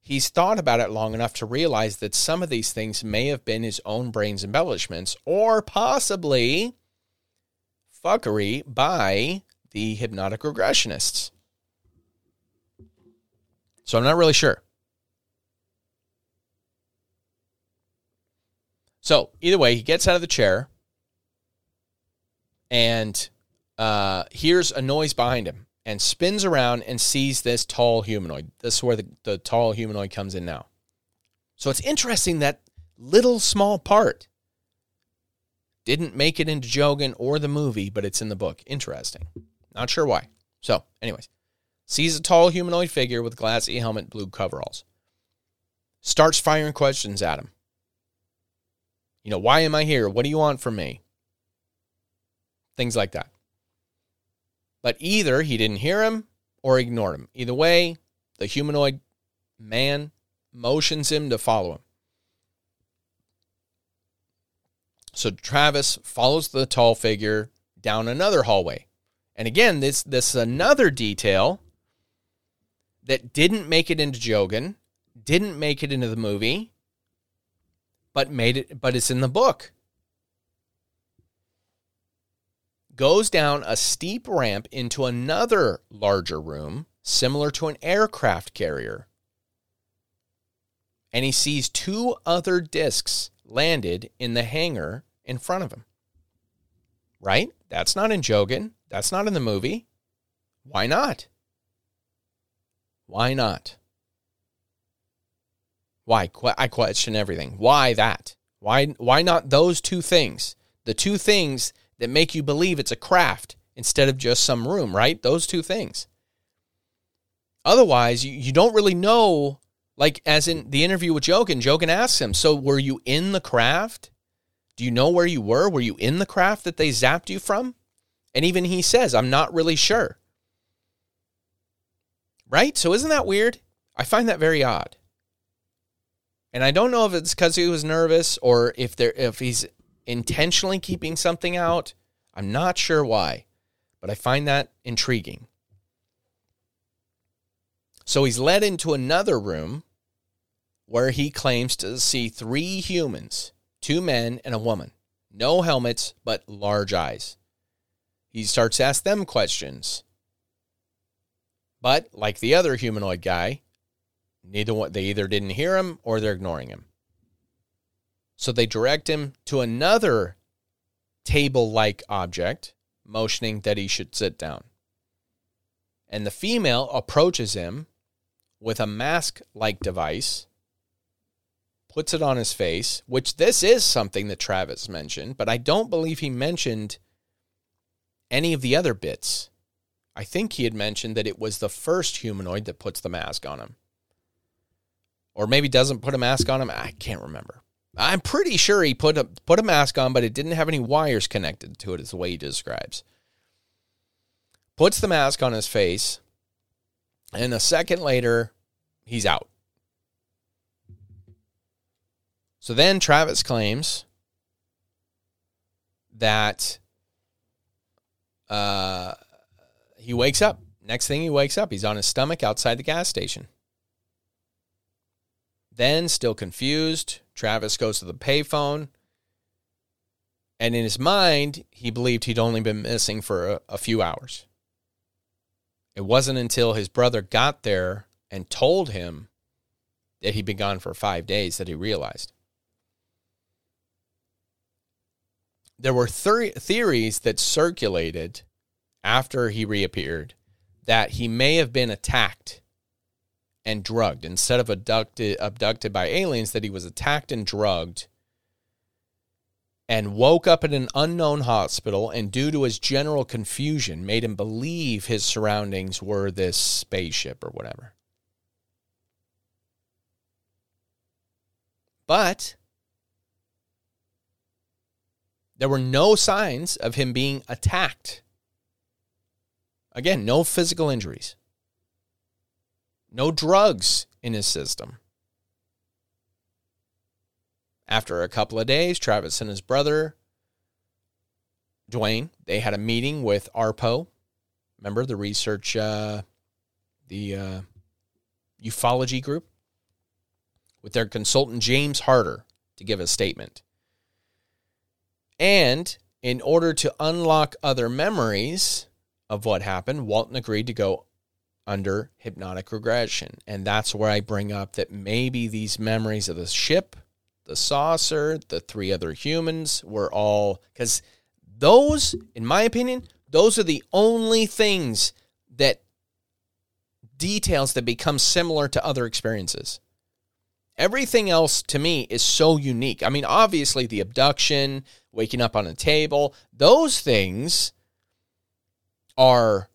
he's thought about it long enough to realize that some of these things may have been his own brain's embellishments, or possibly fuckery by the hypnotic regressionists. So I'm not really sure. So either way, he gets out of the chair and uh, hears a noise behind him and spins around and sees this tall humanoid. This is where the, the tall humanoid comes in now. So it's interesting that little small part didn't make it into Joe Rogan or the movie, but it's in the book. Interesting. Not sure why. So, anyways, sees a tall humanoid figure with glassy helmet, blue coveralls. Starts firing questions at him. You know, why am I here? What do you want from me? Things like that. But either he didn't hear him or ignored him. Either way, the humanoid man motions him to follow him. So Travis follows the tall figure down another hallway. And again, this this is another detail that didn't make it into Joe Rogan, didn't make it into the movie, but made it but it's in the book. Goes down a steep ramp into another larger room similar to an aircraft carrier. And he sees two other discs landed in the hangar in front of him. Right? That's not in Joe Rogan. That's not in the movie. Why not? Why not? Why? I question everything. Why that? Why why not those two things? The two things that make you believe it's a craft instead of just some room, right? Those two things. Otherwise, you, you don't really know like as in the interview with Joe Rogan, Jogan asks him, "So were you in the craft? Do you know where you were? Were you in the craft that they zapped you from?" And even he says, "I'm not really sure." Right? So isn't that weird? I find that very odd. And I don't know if it's because he was nervous or if there if he's intentionally keeping something out. I'm not sure why, but I find that intriguing. So he's led into another room where he claims to see three humans, two men and a woman. No helmets, but large eyes. He starts to ask them questions. But like the other humanoid guy, neither one they either didn't hear him or they're ignoring him. So they direct him to another table-like object, motioning that he should sit down. And the female approaches him with a mask-like device puts it on his face, which this is something that Travis mentioned, but I don't believe he mentioned any of the other bits. I think he had mentioned that it was the first humanoid that puts the mask on him. Or maybe doesn't put a mask on him. I can't remember. I'm pretty sure he put a put a mask on, but it didn't have any wires connected to it, is the way he describes. Puts the mask on his face, and a second later, he's out. So then Travis claims that uh, he wakes up. Next thing he wakes up, he's on his stomach outside the gas station. Then, still confused, Travis goes to the payphone. And in his mind, he believed he'd only been missing for a, a few hours. It wasn't until his brother got there and told him that he'd been gone for five days that he realized. there were theories that circulated after he reappeared that he may have been attacked and drugged. Instead of abducted abducted by aliens that he was attacked and drugged and woke up at an unknown hospital and due to his general confusion made him believe his surroundings were this spaceship or whatever. But there were no signs of him being attacked. Again, no physical injuries, no drugs in his system. After a couple of days, Travis and his brother Dwayne, they had a meeting with APRO. Remember the research, uh, the uh, ufology group, with their consultant James Harder to give a statement. And in order to unlock other memories of what happened, Walton agreed to go under hypnotic regression. And that's where I bring up that maybe these memories of the ship, the saucer, the three other humans were all, because those, in my opinion, those are the only things that details that become similar to other experiences. Everything else to me is so unique. I mean, obviously, the abduction, waking up on a table, those things are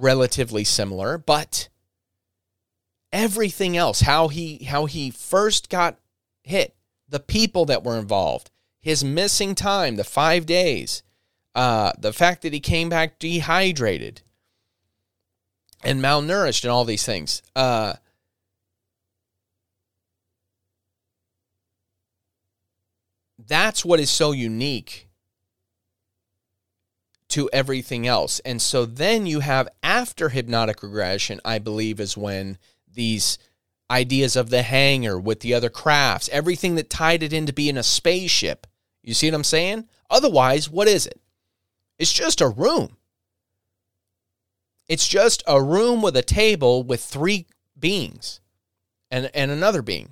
relatively similar, but everything else, how he how he first got hit, the people that were involved, his missing time, the five days, uh, the fact that he came back dehydrated and malnourished and all these things. Uh, that's what is so unique to everything else. And so then you have after hypnotic regression, I believe, is when these ideas of the hangar with the other crafts, everything that tied it into being a spaceship. You see what I'm saying? Otherwise, what is it? It's just a room. It's just a room with a table with three beings and, and another being.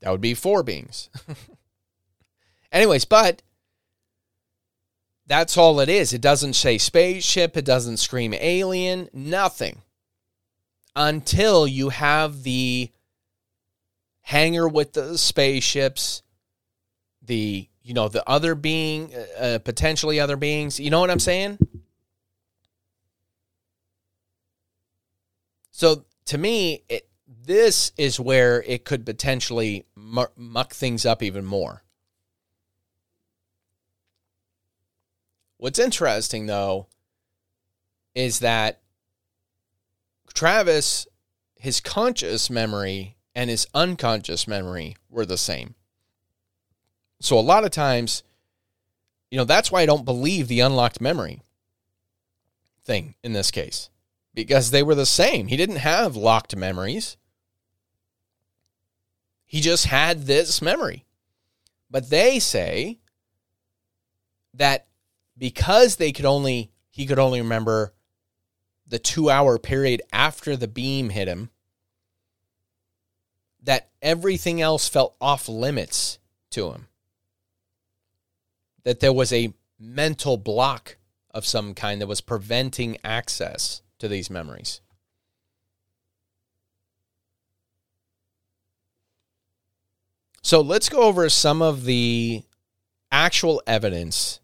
That would be four beings. Anyways, but that's all it is. It doesn't say spaceship, it doesn't scream alien, nothing. Until you have the hangar with the spaceships, the you know the other being, uh, uh potentially other beings. You know what I'm saying? So to me, it, this is where it could potentially muck things up even more. What's interesting though is that Travis, his conscious memory and his unconscious memory were the same. So a lot of times, you know, that's why I don't believe the unlocked memory thing in this case because they were the same. He didn't have locked memories. He just had this memory. But they say that because they could only he could only remember the 2 hour period after the beam hit him that everything else felt off limits to him. That there was a mental block of some kind that was preventing access to these memories. So let's go over some of the actual evidence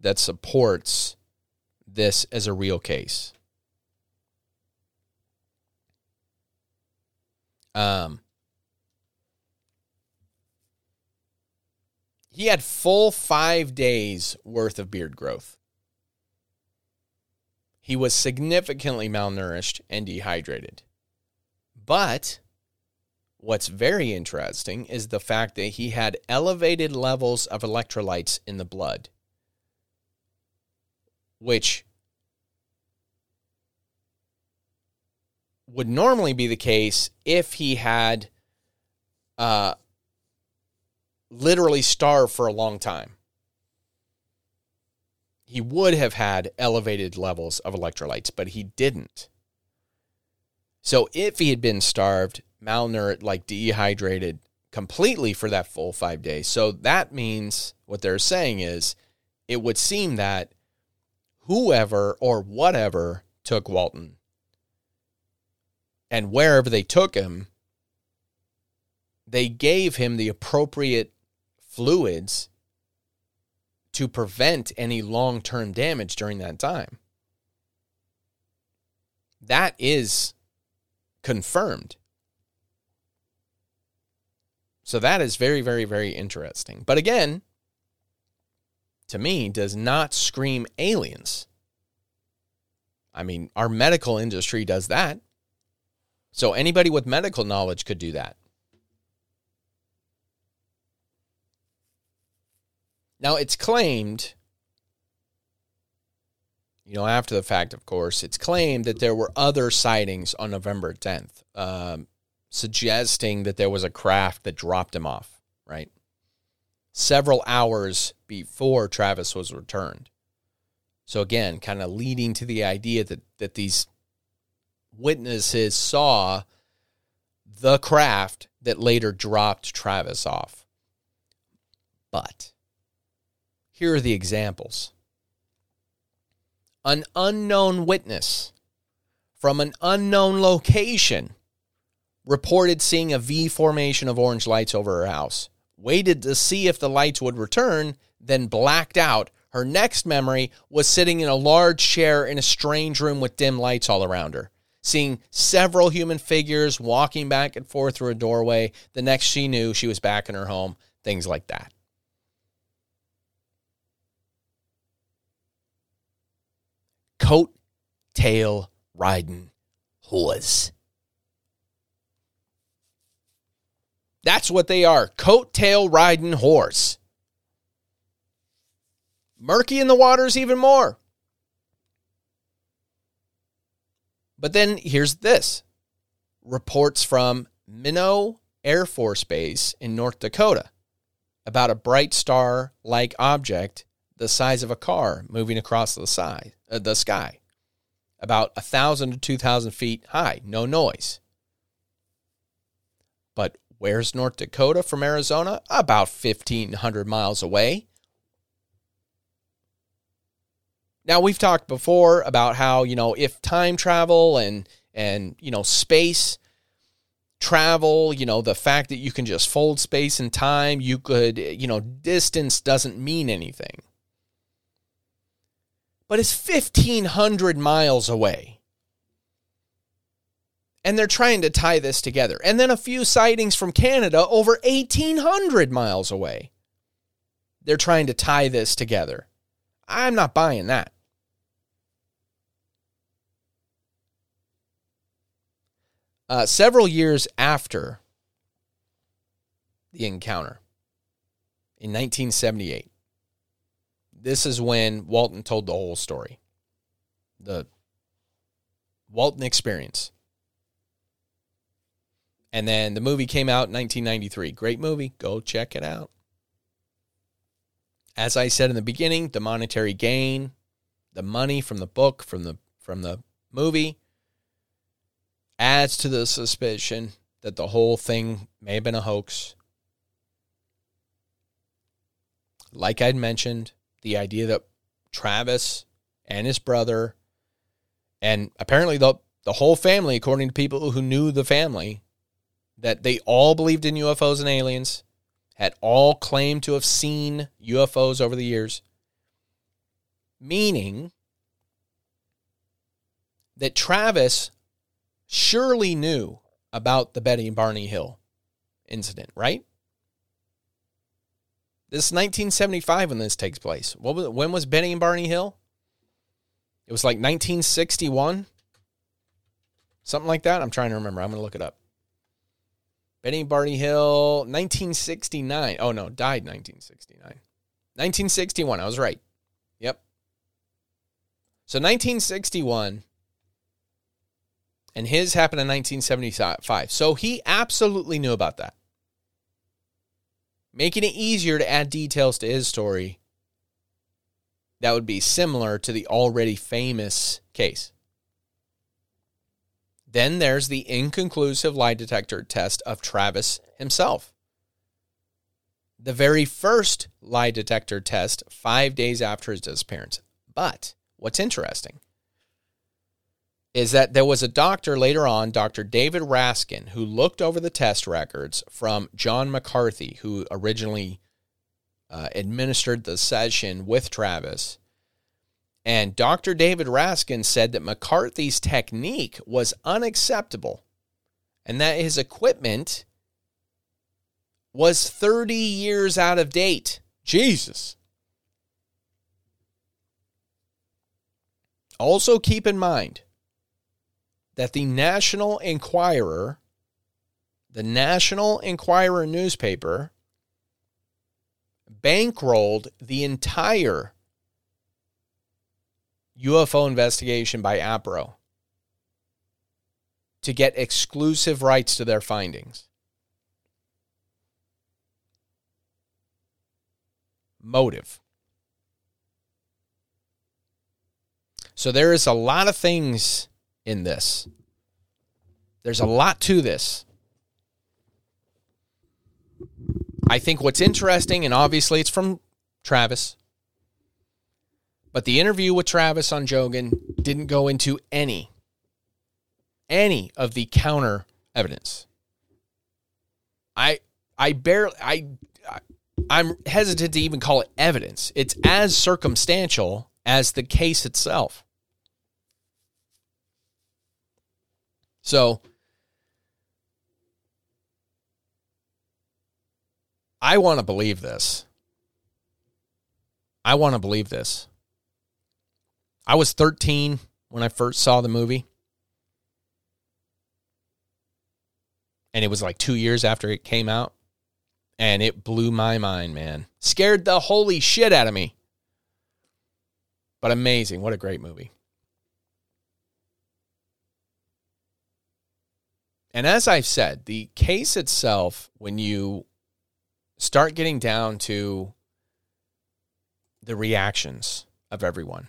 that supports this as a real case. Um, he had full five days worth of beard growth. He was significantly malnourished and dehydrated. But what's very interesting is the fact that he had elevated levels of electrolytes in the blood which would normally be the case if he had uh, literally starved for a long time. He would have had elevated levels of electrolytes, but he didn't. So if he had been starved, malnourished, like dehydrated completely for that full five days, so that means what they're saying is it would seem that whoever or whatever took Walton and wherever they took him, they gave him the appropriate fluids to prevent any long term damage during that time. That is confirmed. So that is very, very, very interesting. But again, to me, does not scream aliens. I mean, our medical industry does that. So anybody with medical knowledge could do that. Now, it's claimed You know, after the fact, of course, it's claimed that there were other sightings on November 10th, um, suggesting that there was a craft that dropped him off, right? Several hours before Travis was returned. So, again, kind of leading to the idea that, that these witnesses saw the craft that later dropped Travis off. But here are the examples an unknown witness from an unknown location reported seeing a V formation of orange lights over her house, waited to see if the lights would return, then blacked out. Her next memory was sitting in a large chair in a strange room with dim lights all around her seeing several human figures walking back and forth through a doorway. The next she knew, she was back in her home, things like that. Coat tail riding horse. That's what they are coat tail riding horse. Murky in the waters, even more. But then here's this reports from Minot Air Force Base in North Dakota about a bright star like object the size of a car moving across the, side, uh, the sky, about 1,000 to 2,000 feet high, no noise. But where's North Dakota from Arizona? About 1,500 miles away. Now we've talked before about how, you know, if time travel and and, you know, space travel, you know, the fact that you can just fold space and time, you could, you know, distance doesn't mean anything. But it's 1500 miles away. And they're trying to tie this together. And then a few sightings from Canada over 1800 miles away. They're trying to tie this together. I'm not buying that. Uh, several years after the encounter, in 1978, this is when Walton told the whole story. The Walton experience. And then the movie came out in 1993. Great movie. Go check it out. As I said in the beginning, the monetary gain, the money from the book, from the from the movie, adds to the suspicion that the whole thing may have been a hoax. Like I'd mentioned, the idea that Travis and his brother, and apparently the, the whole family, according to people who knew the family, that they all believed in UFOs and aliens, had all claimed to have seen UFOs over the years, meaning that Travis surely knew about the Betty and Barney Hill incident, right? This is 1975 when this takes place. What was, when was Betty and Barney Hill? It was like 1961, something like that. I'm trying to remember. I'm going to look it up. And Barney Hill, 1969. Oh no, died 1969. 1961. I was right. Yep. So 1961 and his happened in 1975. So he absolutely knew about that. Making it easier to add details to his story that would be similar to the already famous case. Then there's the inconclusive lie detector test of Travis himself. The very first lie detector test five days after his disappearance. But what's interesting is that there was a doctor later on, Dr. David Raskin, who looked over the test records from John McCarthy, who originally uh, administered the session with Travis. And Dr. David Raskin said that McCarthy's technique was unacceptable and that his equipment was 30 years out of date. Jesus. Also, keep in mind that the National Enquirer, the National Enquirer newspaper, bankrolled the entire UFO investigation by APRO to get exclusive rights to their findings. Motive. So there is a lot of things in this. There's a lot to this. I think what's interesting, and obviously it's from Travis, but the interview with Travis on Joe Rogan didn't go into any, any of the counter evidence. I, I barely, I, I'm hesitant to even call it evidence. It's as circumstantial as the case itself. So, I want to believe this. I want to believe this. I was 13 when I first saw the movie. And it was like two years after it came out. And it blew my mind, man. Scared the holy shit out of me. But amazing. What a great movie. And as I've said, the case itself, when you start getting down to the reactions of everyone,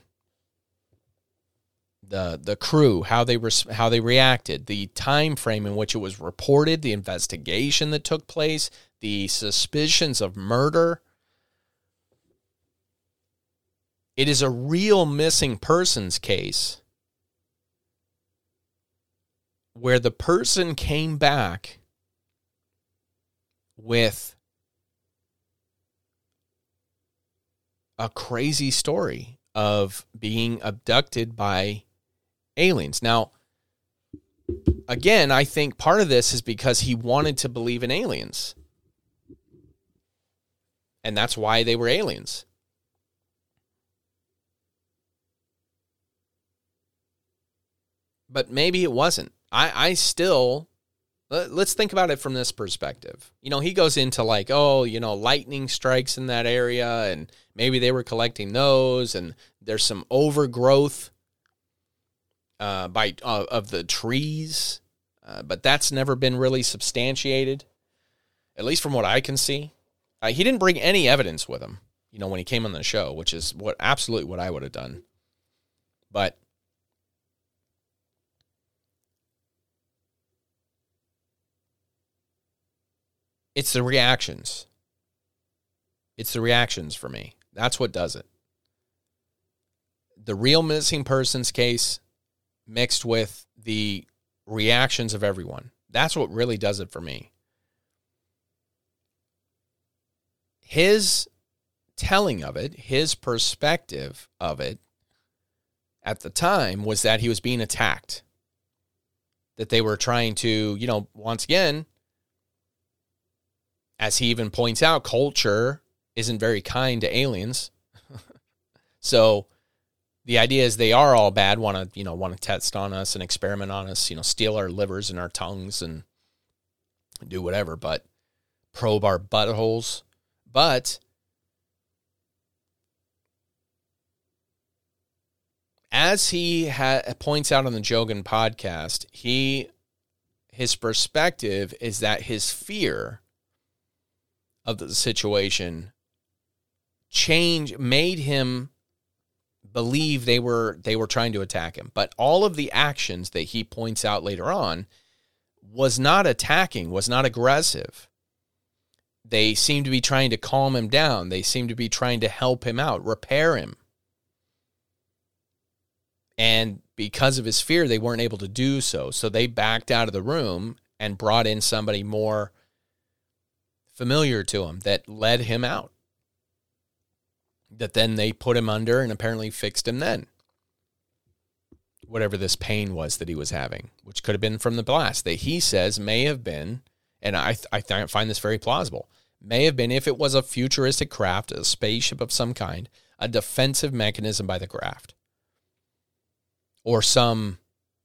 the the crew, how they res- how they reacted, the time frame in which it was reported, the investigation that took place, the suspicions of murder. It is a real missing persons case where the person came back with a crazy story of being abducted by aliens. Now, again, I think part of this is because he wanted to believe in aliens. And that's why they were aliens. But maybe it wasn't. I, I still let's think about it from this perspective. You know, he goes into like, oh, you know, lightning strikes in that area, and maybe they were collecting those, and there's some overgrowth uh, by uh, of the trees, uh, but that's never been really substantiated, at least from what I can see. Uh, he didn't bring any evidence with him, you know, when he came on the show, which is what absolutely what I would have done. But It's the reactions. It's the reactions for me. That's what does it. The real missing persons case mixed with the reactions of everyone. That's what really does it for me. His telling of it, his perspective of it at the time was that he was being attacked. That they were trying to, you know, once again, as he even points out, culture isn't very kind to aliens. so the idea is they are all bad, want to, you know, want to test on us and experiment on us, you know, steal our livers and our tongues and do whatever, but probe our buttholes. But as he ha- points out on the Joe Rogan podcast, he his perspective is that his fear of the situation change made him believe they were they were trying to attack him. But all of the actions that he points out later on was not attacking was not aggressive. They seemed to be trying to calm him down. They seemed to be trying to help him out repair him. And because of his fear they weren't able to do so. So they backed out of the room and brought in somebody more familiar to him that led him out. That then they put him under and apparently fixed him then. Whatever this pain was that he was having, which could have been from the blast, that he says may have been, and I, I find this very plausible, may have been if it was a futuristic craft, a spaceship of some kind, a defensive mechanism by the craft, or some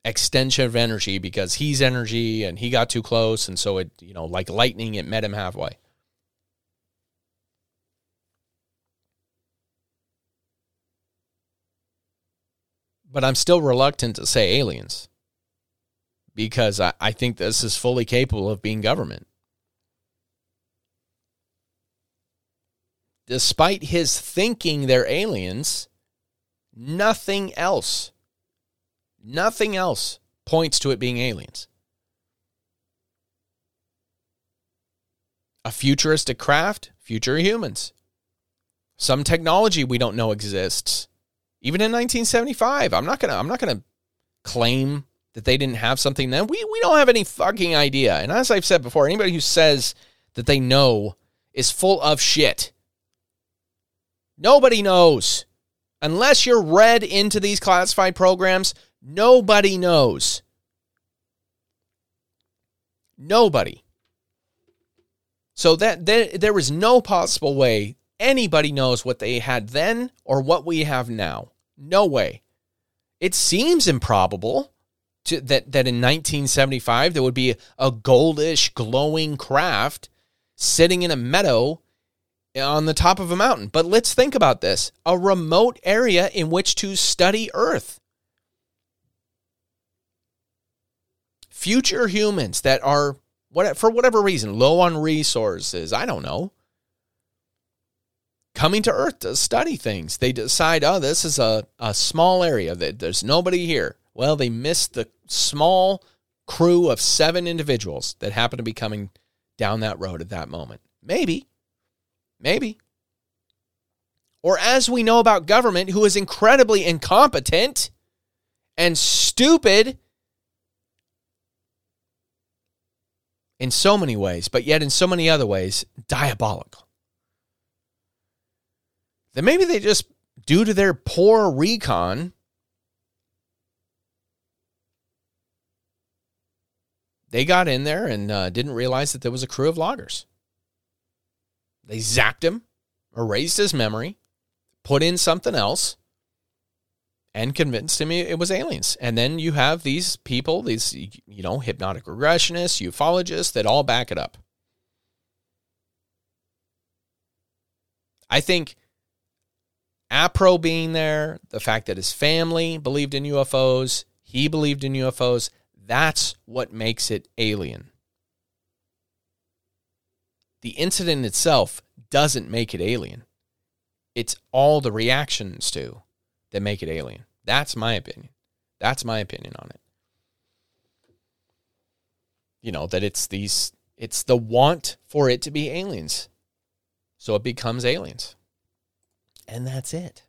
extension of energy because he's energy and he got too close and so it you know like lightning it met him halfway But I'm still reluctant to say aliens because I, I think this is fully capable of being government. Despite his thinking they're aliens, nothing else, nothing else points to it being aliens. A futuristic craft, future humans. Some technology we don't know exists. Even in 1975, I'm not gonna I'm not gonna claim that they didn't have something then. We we don't have any fucking idea. And as I've said before, anybody who says that they know is full of shit. Nobody knows. Unless you're read into these classified programs, nobody knows. Nobody. So that there, there was no possible way anybody knows what they had then or what we have now. No way. It seems improbable to, that that in 1975 there would be a goldish glowing craft sitting in a meadow on the top of a mountain. But let's think about this. A remote area in which to study Earth. Future humans that are what for whatever reason low on resources, I don't know, coming to Earth to study things. They decide, oh, this is a, a small area that there's nobody here. Well, they missed the small crew of seven individuals that happen to be coming down that road at that moment. Maybe. Maybe. Or as we know about government, who is incredibly incompetent and stupid in so many ways, but yet in so many other ways, diabolical. Then maybe they just, due to their poor recon, they got in there and uh, didn't realize that there was a crew of loggers. They zapped him, erased his memory, put in something else, and convinced him it was aliens. And then you have these people, these, you know, hypnotic regressionists, ufologists that all back it up. I think APRO being there, the fact that his family believed in UFOs, he believed in UFOs, that's what makes it alien. The incident itself doesn't make it alien. It's all the reactions to that make it alien. That's my opinion. That's my opinion on it. You know, that it's these it's the want for it to be aliens. So it becomes aliens. And that's it.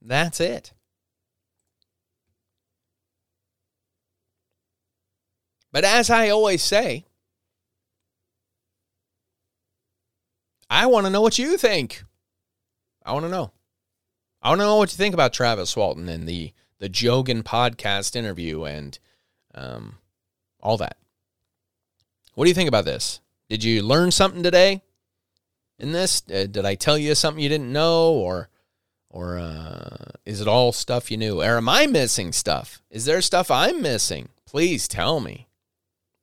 That's it. But as I always say, I want to know what you think. I want to know. I want to know what you think about Travis Walton and the the Joe Rogan podcast interview and um, all that. What do you think about this? Did you learn something today in this? Uh, did I tell you something you didn't know, or or uh, is it all stuff you knew? Or am I missing stuff? Is there stuff I'm missing? Please tell me.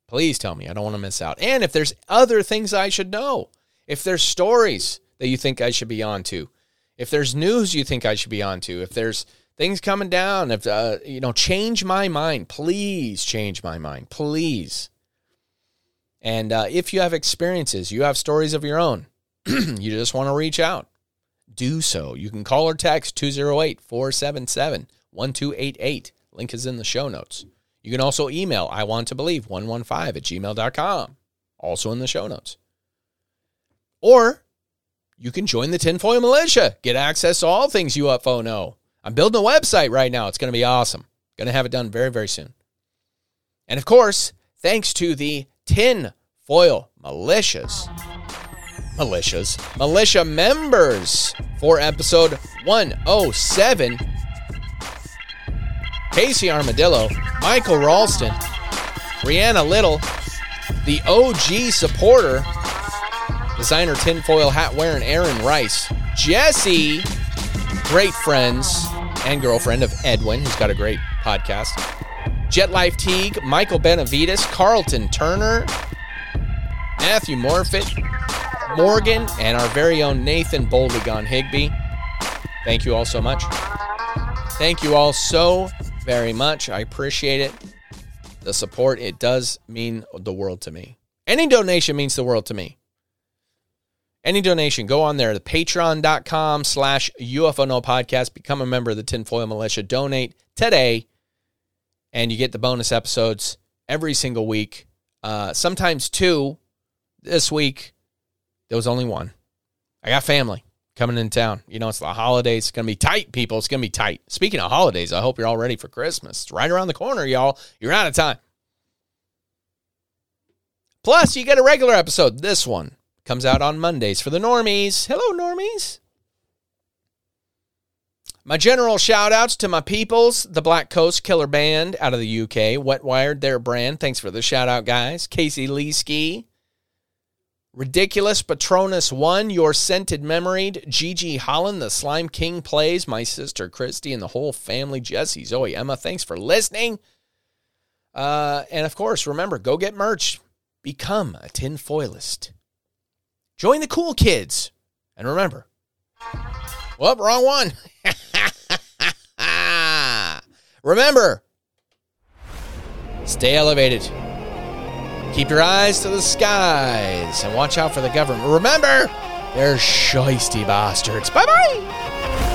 Please tell me. I don't want to miss out. And if there's other things I should know, if there's stories that you think I should be on to, if there's news you think I should be on to, if there's things coming down, if uh, you know, change my mind, please change my mind, please. And uh, if you have experiences, you have stories of your own, you just want to reach out, do so. You can call or text 208 477 1288. Link is in the show notes. You can also email I want to believe 115 at gmail.com, also in the show notes. Or you can join the Tinfoil Militia. Get access to all things UFO know. I'm building a website right now. It's going to be awesome. Going to have it done very, very soon. And of course, thanks to the Tinfoil Militias, militias, militia members for episode 107. Casey Armadillo, Michael Ralston, Brianna Little, the OG supporter, designer tinfoil hat wearing Aaron Rice, Jesse, great friends and girlfriend of Edwin, who's got a great podcast, Jet Life Teague, Michael Benavides, Carlton Turner, Matthew Morfitt, Morgan, and our very own Nathan Boldly Gone Higby. Thank you all so much. Thank you all so very much. I appreciate it. The support, it does mean the world to me. Any donation means the world to me. Any donation, go on there, the patreon.com slash UFO No Podcast. Become a member of the Tinfoil Militia. Donate today, and you get the bonus episodes every single week. Uh, sometimes two. This week, there was only one. I got family coming in town. You know, it's the holidays. It's going to be tight, people. It's going to be tight. Speaking of holidays, I hope you're all ready for Christmas. It's right around the corner, y'all. You're out of time. Plus, you get a regular episode. This one comes out on Mondays for the normies. Hello, normies. My general shout outs to my peoples, the Black Coast Killer Band out of the UK, Wet Wired, their brand. Thanks for the shout out, guys. Casey Lee Ski, Ridiculous Patronus One, Your Scented Memoried, Gigi Holland, the Slime King plays, my sister Christy, and the whole family, Jesse, Zoe, Emma. Thanks for listening. Uh, and of course, remember, go get merch. Become a tinfoilist. Join the cool kids. And remember, well, wrong one. remember, stay elevated. Keep your eyes to the skies and watch out for the government. Remember, they're shisty bastards. Bye bye.